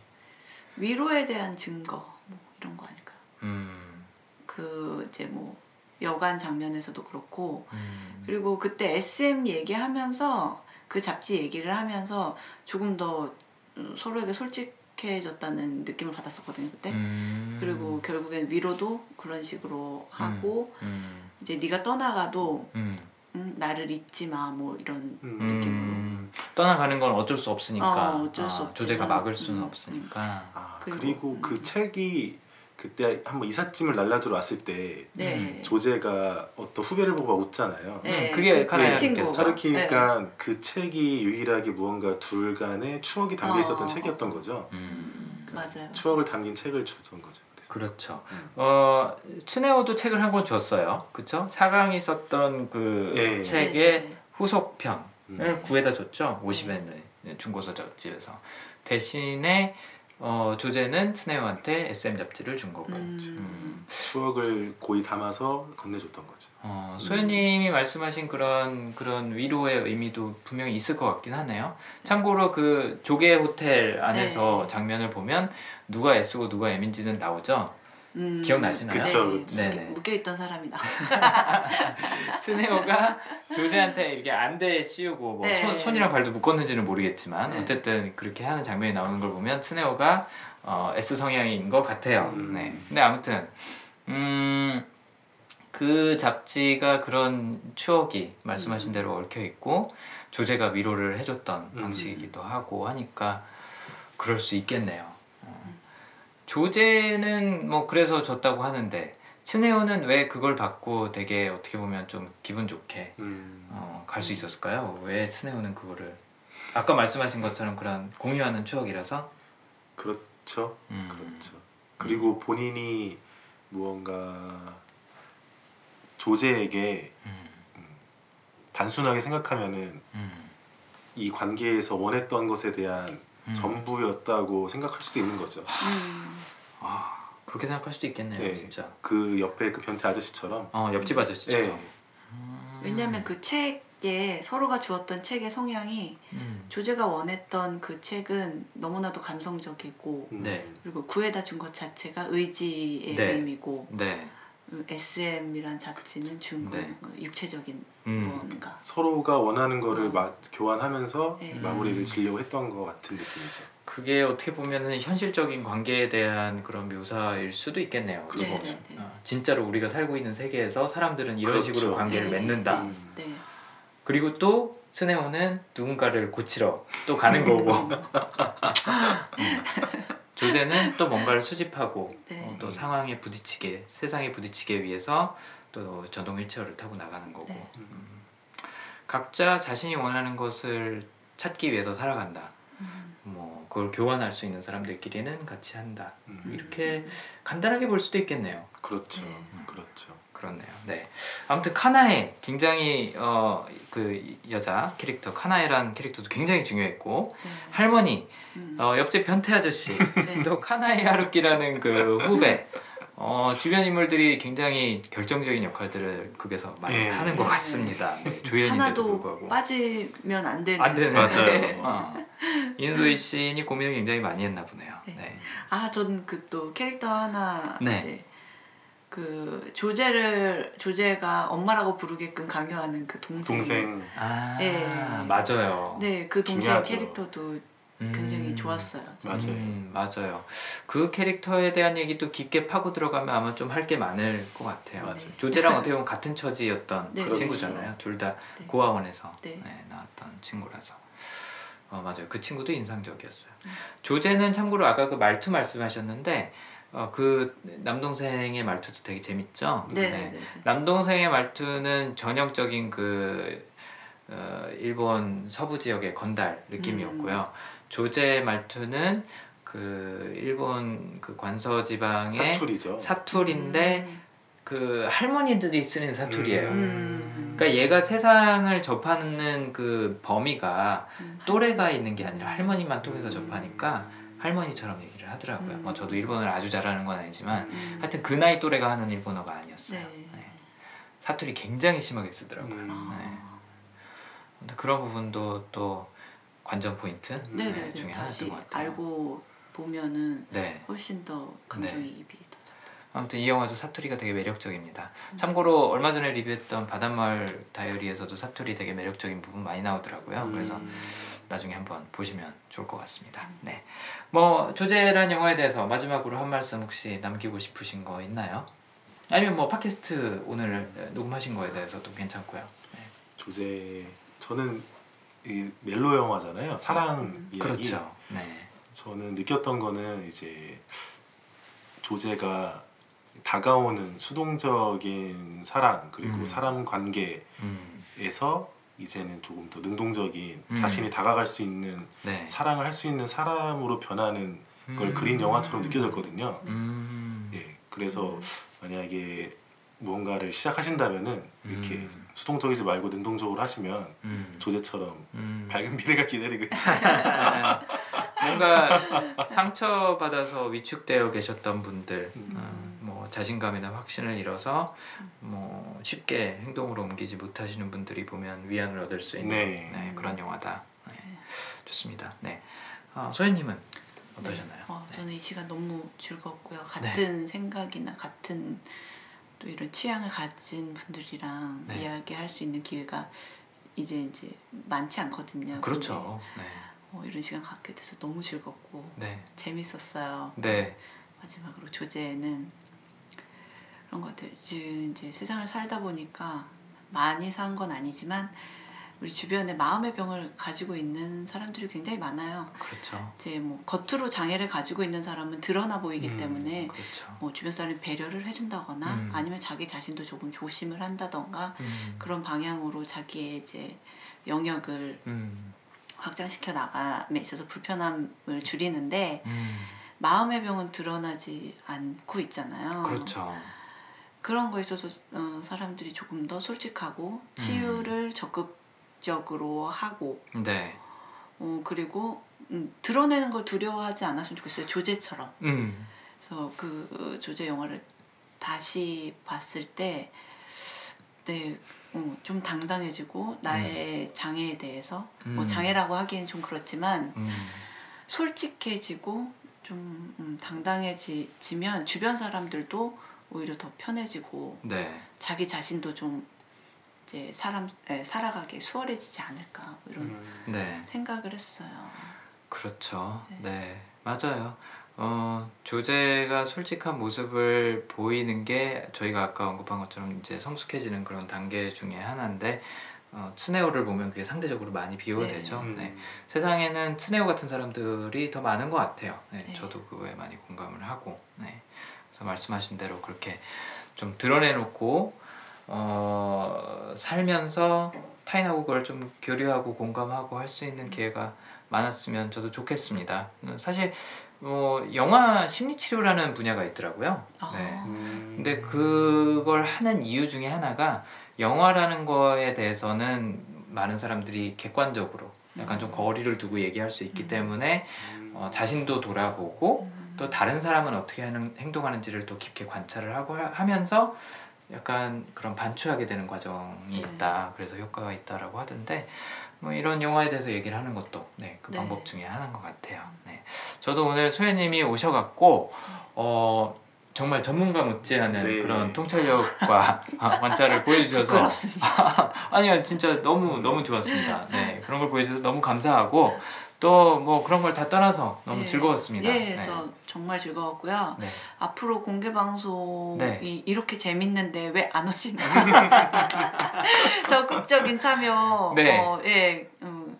위로에 대한 증거 뭐 이런 거 아닐까요? 음, 그 이제 뭐 여관 장면에서도 그렇고 음, 그리고 그때 SM 얘기하면서 그 잡지 얘기를 하면서 조금 더 음, 서로에게 솔직해졌다는 느낌을 받았었거든요 그때. 음, 그리고 결국엔 위로도 그런 식으로 하고 음, 이제 네가 떠나가도 음, 음, 나를 잊지 마 뭐 이런 음. 느낌으로. 음, 떠나가는 건 어쩔 수 없으니까. 어, 어쩔 수 아, 조제가 막을 수는 음, 없으니까. 아, 그리고- 그리고, 그 음. 책이 그때 한번 이삿짐을 날라주러 왔을 때 네. 조제가 어떤 후배를 보고 막 웃잖아요. 네, 음, 그게 그, 그 친구. 느꼈죠. 가르키니까 그 책이 유일하게 무언가 둘 간의 추억이 담겨 있었던 어. 책이었던 거죠. 음, 음, 맞아요. 추억을 담긴 책을 주던 거죠. 그래서. 그렇죠. 음. 어 츠네오도 책을 한 권 줬어요. 그렇죠? 사강이 썼던 그 예. 책의 네, 네. 후속편을 음. 구해다 줬죠. 50엔을 중고서적집에서 대신에 어, 조제는 츠네오한테 SM 잡지를 준 거고. 음. 추억을 고이 담아서 건네줬던 거죠. 어, 소연님이 말씀하신 그런 그런 위로의 의미도 분명히 있을 것 같긴 하네요. 참고로 그 조개 호텔 안에서 네. 장면을 보면 누가 S고 누가 M인지는 나오죠. 음, 기억나시나요? 그쵸, 네, 그쵸. 네네. 묶여 있던 사람이다. 스네오가 조제한테 이렇게 안대에 씌우고 뭐 네. 손, 손이랑 발도 묶었는지는 모르겠지만 네. 어쨌든 그렇게 하는 장면이 나오는 걸 보면 스네오가 어, S 성향인 것 같아요. 음. 네. 근데 아무튼 음, 그 잡지가 그런 추억이 말씀하신 대로 얽혀 있고 조제가 위로를 해줬던 음. 방식이기도 하고 하니까 그럴 수 있겠네요. 어. 조제는 뭐 그래서 줬다고 하는데 츠네오는 왜 그걸 받고 되게 어떻게 보면 좀 기분 좋게 음. 어, 갈 수 있었을까요? 왜 츠네오는 그거를 아까 말씀하신 것처럼 그런 공유하는 추억이라서 그렇죠. 음. 그렇죠. 그리고 본인이 무언가 조제에게 음, 단순하게 생각하면은 음, 이 관계에서 원했던 것에 대한 음. 전부였다고 생각할 수도 있는 거죠. 음. 아 그렇게 생각할 수도 있겠네요, 네. 진짜. 그 옆에 그 변태 아저씨처럼. 어 옆집 아저씨처럼. 네. 음. 왜냐하면 그 책에 서로가 주었던 책의 성향이 음. 조제가 원했던 그 책은 너무나도 감성적이고 음. 네. 그리고 구해다 준 것 자체가 의지의 네. 의미고 네. SM이란 잡지는 준 네. 건 육체적인 음. 무언가. 서로가 원하는 거를 어. 막 교환하면서 네. 마무리를 지려고 했던 것 같은 느낌이죠. 그게 어떻게 보면은 현실적인 관계에 대한 그런 묘사일 수도 있겠네요. 그렇죠. 네. 네, 네. 어, 진짜로 우리가 살고 있는 세계에서 사람들은 이런 그렇죠. 식으로 관계를 네. 맺는다. 음. 네. 그리고 또 스네오는 누군가를 고치러 또 가는 거고 음. 조제는 또 뭔가를 수집하고 네. 어, 또 상황에 부딪히게 세상에 부딪히게 위해서 또 전동 휠체어를 타고 나가는 거고 네. 음. 각자 자신이 원하는 것을 찾기 위해서 살아간다. 음. 뭐 그걸 교환할 수 있는 사람들끼리는 같이 한다. 음. 이렇게 간단하게 볼 수도 있겠네요. 그렇죠. 네. 그렇죠. 그렇네요. 네. 아무튼 카나에 굉장히 어 그 여자 캐릭터 카나에란 캐릭터도 굉장히 중요했고 네. 할머니 음. 어 옆집 변태 아저씨 네. 또 카나에 하루키라는 그 후배 어 주변 인물들이 굉장히 결정적인 역할들을 극에서 많이 예. 하는 것 네. 같습니다. 네, 조연인데도 하나도 불구하고 빠지면 안 되는. 안 되는 맞아요. 어. 이은도희 시인이 고민을 굉장히 많이 했나 보네요. 네. 네. 아, 저는 그또 캐릭터 하나 네. 이제 그 조제를 조제가 엄마라고 부르게끔 강요하는 그 동생. 동생 아 네. 맞아요. 네, 그 동생 중요하죠. 캐릭터도 굉장히 음. 좋았어요. 맞아요. 음, 맞아요. 그 캐릭터에 대한 얘기도 깊게 파고 들어가면 아마 좀 할 게 많을 것 같아요. 맞아요. 조제랑 어떻게 보면 같은 처지였던 네, 그렇죠. 친구잖아요. 둘다 네. 고아원에서 네. 네, 나왔던 친구라서. 어 맞아요. 그 친구도 인상적이었어요. 음. 조제는 참고로 아까 그 말투 말씀하셨는데 어, 그 남동생의 말투도 되게 재밌죠. 네, 네, 네. 남동생의 말투는 전형적인 그 어, 일본 서부 지역의 건달 느낌이었고요. 음. 조제 말투는 그 일본 그 관서 지방의 사투리죠. 사투리인데 음. 그 할머니들이 쓰는 사투리예요. 음. 그러니까 얘가 세상을 접하는 그 범위가 음. 또래가 있는 게 아니라 할머니만 통해서 음. 접하니까 할머니처럼 얘기를 하더라고요. 음. 뭐 저도 일본어를 아주 잘하는 건 아니지만 음. 하여튼 그 나이 또래가 하는 일본어가 아니었어요. 네. 네. 사투리 굉장히 심하게 쓰더라고요. 음. 네. 근데 그런 부분도 또 관전 포인트 네네네 중에 다시 하나였던 것 같아요. 알고 보면은 네. 훨씬 더 감정이입이 더 잘. 아무튼 이 영화도 사투리가 되게 매력적입니다. 참고로 얼마 전에 리뷰했던 바닷마을 다이어리에서도 사투리 되게 매력적인 부분 많이 나오더라고요. 음. 그래서 나중에 한번 보시면 좋을 것 같습니다. 네. 뭐 조제란 영화에 대해서 마지막으로 한 말씀 혹시 남기고 싶으신 거 있나요? 아니면 뭐 팟캐스트 오늘 녹음하신 거에 대해서도 괜찮고요. 네. 조제 저는 이 멜로 영화잖아요. 사랑 음. 이야기. 그렇죠. 네. 저는 느꼈던 거는 이제 조제가 다가오는 수동적인 사랑 그리고 음. 사람 관계에서 음. 이제는 조금 더 능동적인 음. 자신이 다가갈 수 있는 네. 사랑을 할 수 있는 사람으로 변하는 걸 음. 그린 영화처럼 느껴졌거든요. 음. 예, 그래서 만약에 무언가를 시작하신다면은 이렇게 음. 수동적이지 말고 능동적으로 하시면 음. 조제처럼 음. 밝은 미래가 기다리고 있- 뭔가 상처 받아서 위축되어 계셨던 분들, 음. 어, 뭐 자신감이나 확신을 잃어서 뭐 쉽게 행동으로 옮기지 못하시는 분들이 보면 위안을 얻을 수 있는 네. 네, 그런 영화다. 네. 좋습니다. 네, 어, 소연님은 어떠셨나요? 네. 어, 저는 이 시간 너무 즐거웠고요. 같은 생각이나 같은 또 이런 취향을 가진 분들이랑 네. 이야기할 수 있는 기회가 이제 이제 많지 않거든요. 그렇죠. 네, 근데, 어, 이런 시간 갖게 돼서 너무 즐겁고 네, 재밌었어요. 네, 마지막으로 조제는 그런 것 같아요. 지금 이제 세상을 살다 보니까 많이 산 건 아니지만 우리 주변에 마음의 병을 가지고 있는 사람들이 굉장히 많아요. 그렇죠. 이제 뭐 겉으로 장애를 가지고 있는 사람은 드러나 보이기 음, 때문에 그렇죠. 뭐 주변 사람이 배려를 해준다거나 음. 아니면 자기 자신도 조금 조심을 한다던가 음, 그런 방향으로 자기의 이제 영역을 음, 확장시켜 나감에 있어서 불편함을 줄이는데 음, 마음의 병은 드러나지 않고 있잖아요. 그렇죠. 그런 거에 있어서 어, 사람들이 조금 더 솔직하고 음. 치유를 적극적으로 하고 네, 어, 그리고 음, 드러내는 걸 두려워하지 않았으면 좋겠어요. 조제처럼. 음, 그래서 그 어, 조제 영화를 다시 봤을 때, 네, 어, 좀 당당해지고 나의 장애에 대해서 뭐 음. 장애라고 하기엔 좀 그렇지만 음, 솔직해지고 좀 음, 당당해지면 주변 사람들도 오히려 더 편해지고 네, 자기 자신도 좀 이제 사람 에, 살아가기 수월해지지 않을까 뭐 이런 음, 네. 생각을 했어요. 그렇죠. 네. 네, 맞아요. 어, 조제가 솔직한 모습을 보이는 게 저희가 아까 언급한 것처럼 이제 성숙해지는 그런 단계 중에 하나인데 어, 트네오를 보면 그게 상대적으로 많이 비교가 네. 되죠. 음. 네. 세상에는 트네오 같은 사람들이 더 많은 것 같아요. 네, 네. 저도 그거에 많이 공감을 하고, 네. 그래서 말씀하신 대로 그렇게 좀 드러내놓고 어, 살면서 타인하고 그걸 좀 교류하고 공감하고 할 수 있는 기회가 많았으면 저도 좋겠습니다. 음, 사실 뭐 영화 심리 치료라는 분야가 있더라고요. 아. 네. 음. 근데 그걸 하는 이유 중에 하나가 영화라는 거에 대해서는 많은 사람들이 객관적으로 약간 좀 거리를 두고 얘기할 수 있기 음. 때문에 음. 어, 자신도 돌아보고 음. 또 다른 사람은 어떻게 하는 행동하는지를 또 깊게 관찰을 하고 하- 하면서 약간 그런 반추하게 되는 과정이 네. 있다. 그래서 효과가 있다라고 하던데 뭐 이런 영화에 대해서 얘기를 하는 것도 네, 그 네. 방법 중에 하나인 것 같아요. 네. 저도 오늘 소연님이 오셔갖고 어 정말 전문가 못지않은 네. 그런 통찰력과 아, 관찰을 보여주셔서 부끄럽습니다. 아니요 진짜 너무 너무 좋았습니다. 네 그런 걸 보여주셔서 너무 감사하고 또 뭐 그런 걸 다 떠나서 너무 네. 즐거웠습니다. 예, 네. 저 정말 즐거웠고요. 네. 앞으로 공개 방송이 네. 이렇게 재밌는데 왜 안 오시나? 적극적인 참여, 네. 어, 예, 음,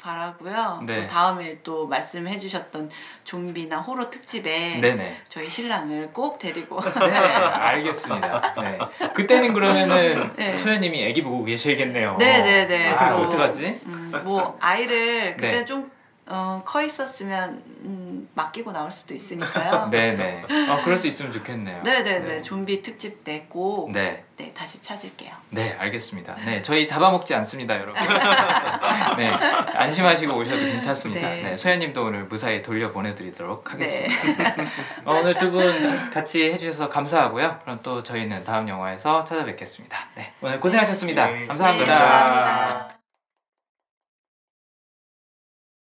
바라고요. 네. 또 다음에 또 말씀해주셨던 좀비나 호러 특집에 네네. 저희 신랑을 꼭 데리고 네, 알겠습니다. 네. 그때는 그러면은 네. 소연님이 애기 보고 계시겠네요. 네네네. 아, 그럼- 어떡하지? 음, 뭐 아이를 그때 네. 좀 어, 커 있었으면 음, 맡기고 나올 수도 있으니까요. 네네. 아, 그럴 수 있으면 좋겠네요. 네네네. 네. 좀비 특집 때꼭 네. 네. 다시 찾을게요. 네, 알겠습니다. 네, 저희 잡아먹지 않습니다, 여러분. 네, 안심하시고 오셔도 괜찮습니다. 네. 네, 소연님도 오늘 무사히 돌려 보내드리도록 하겠습니다. 어, 오늘 두 분 같이 해주셔서 감사하고요. 그럼 또 저희는 다음 영화에서 찾아뵙겠습니다. 네, 오늘 고생하셨습니다. 네. 감사합니다. 네, 감사합니다.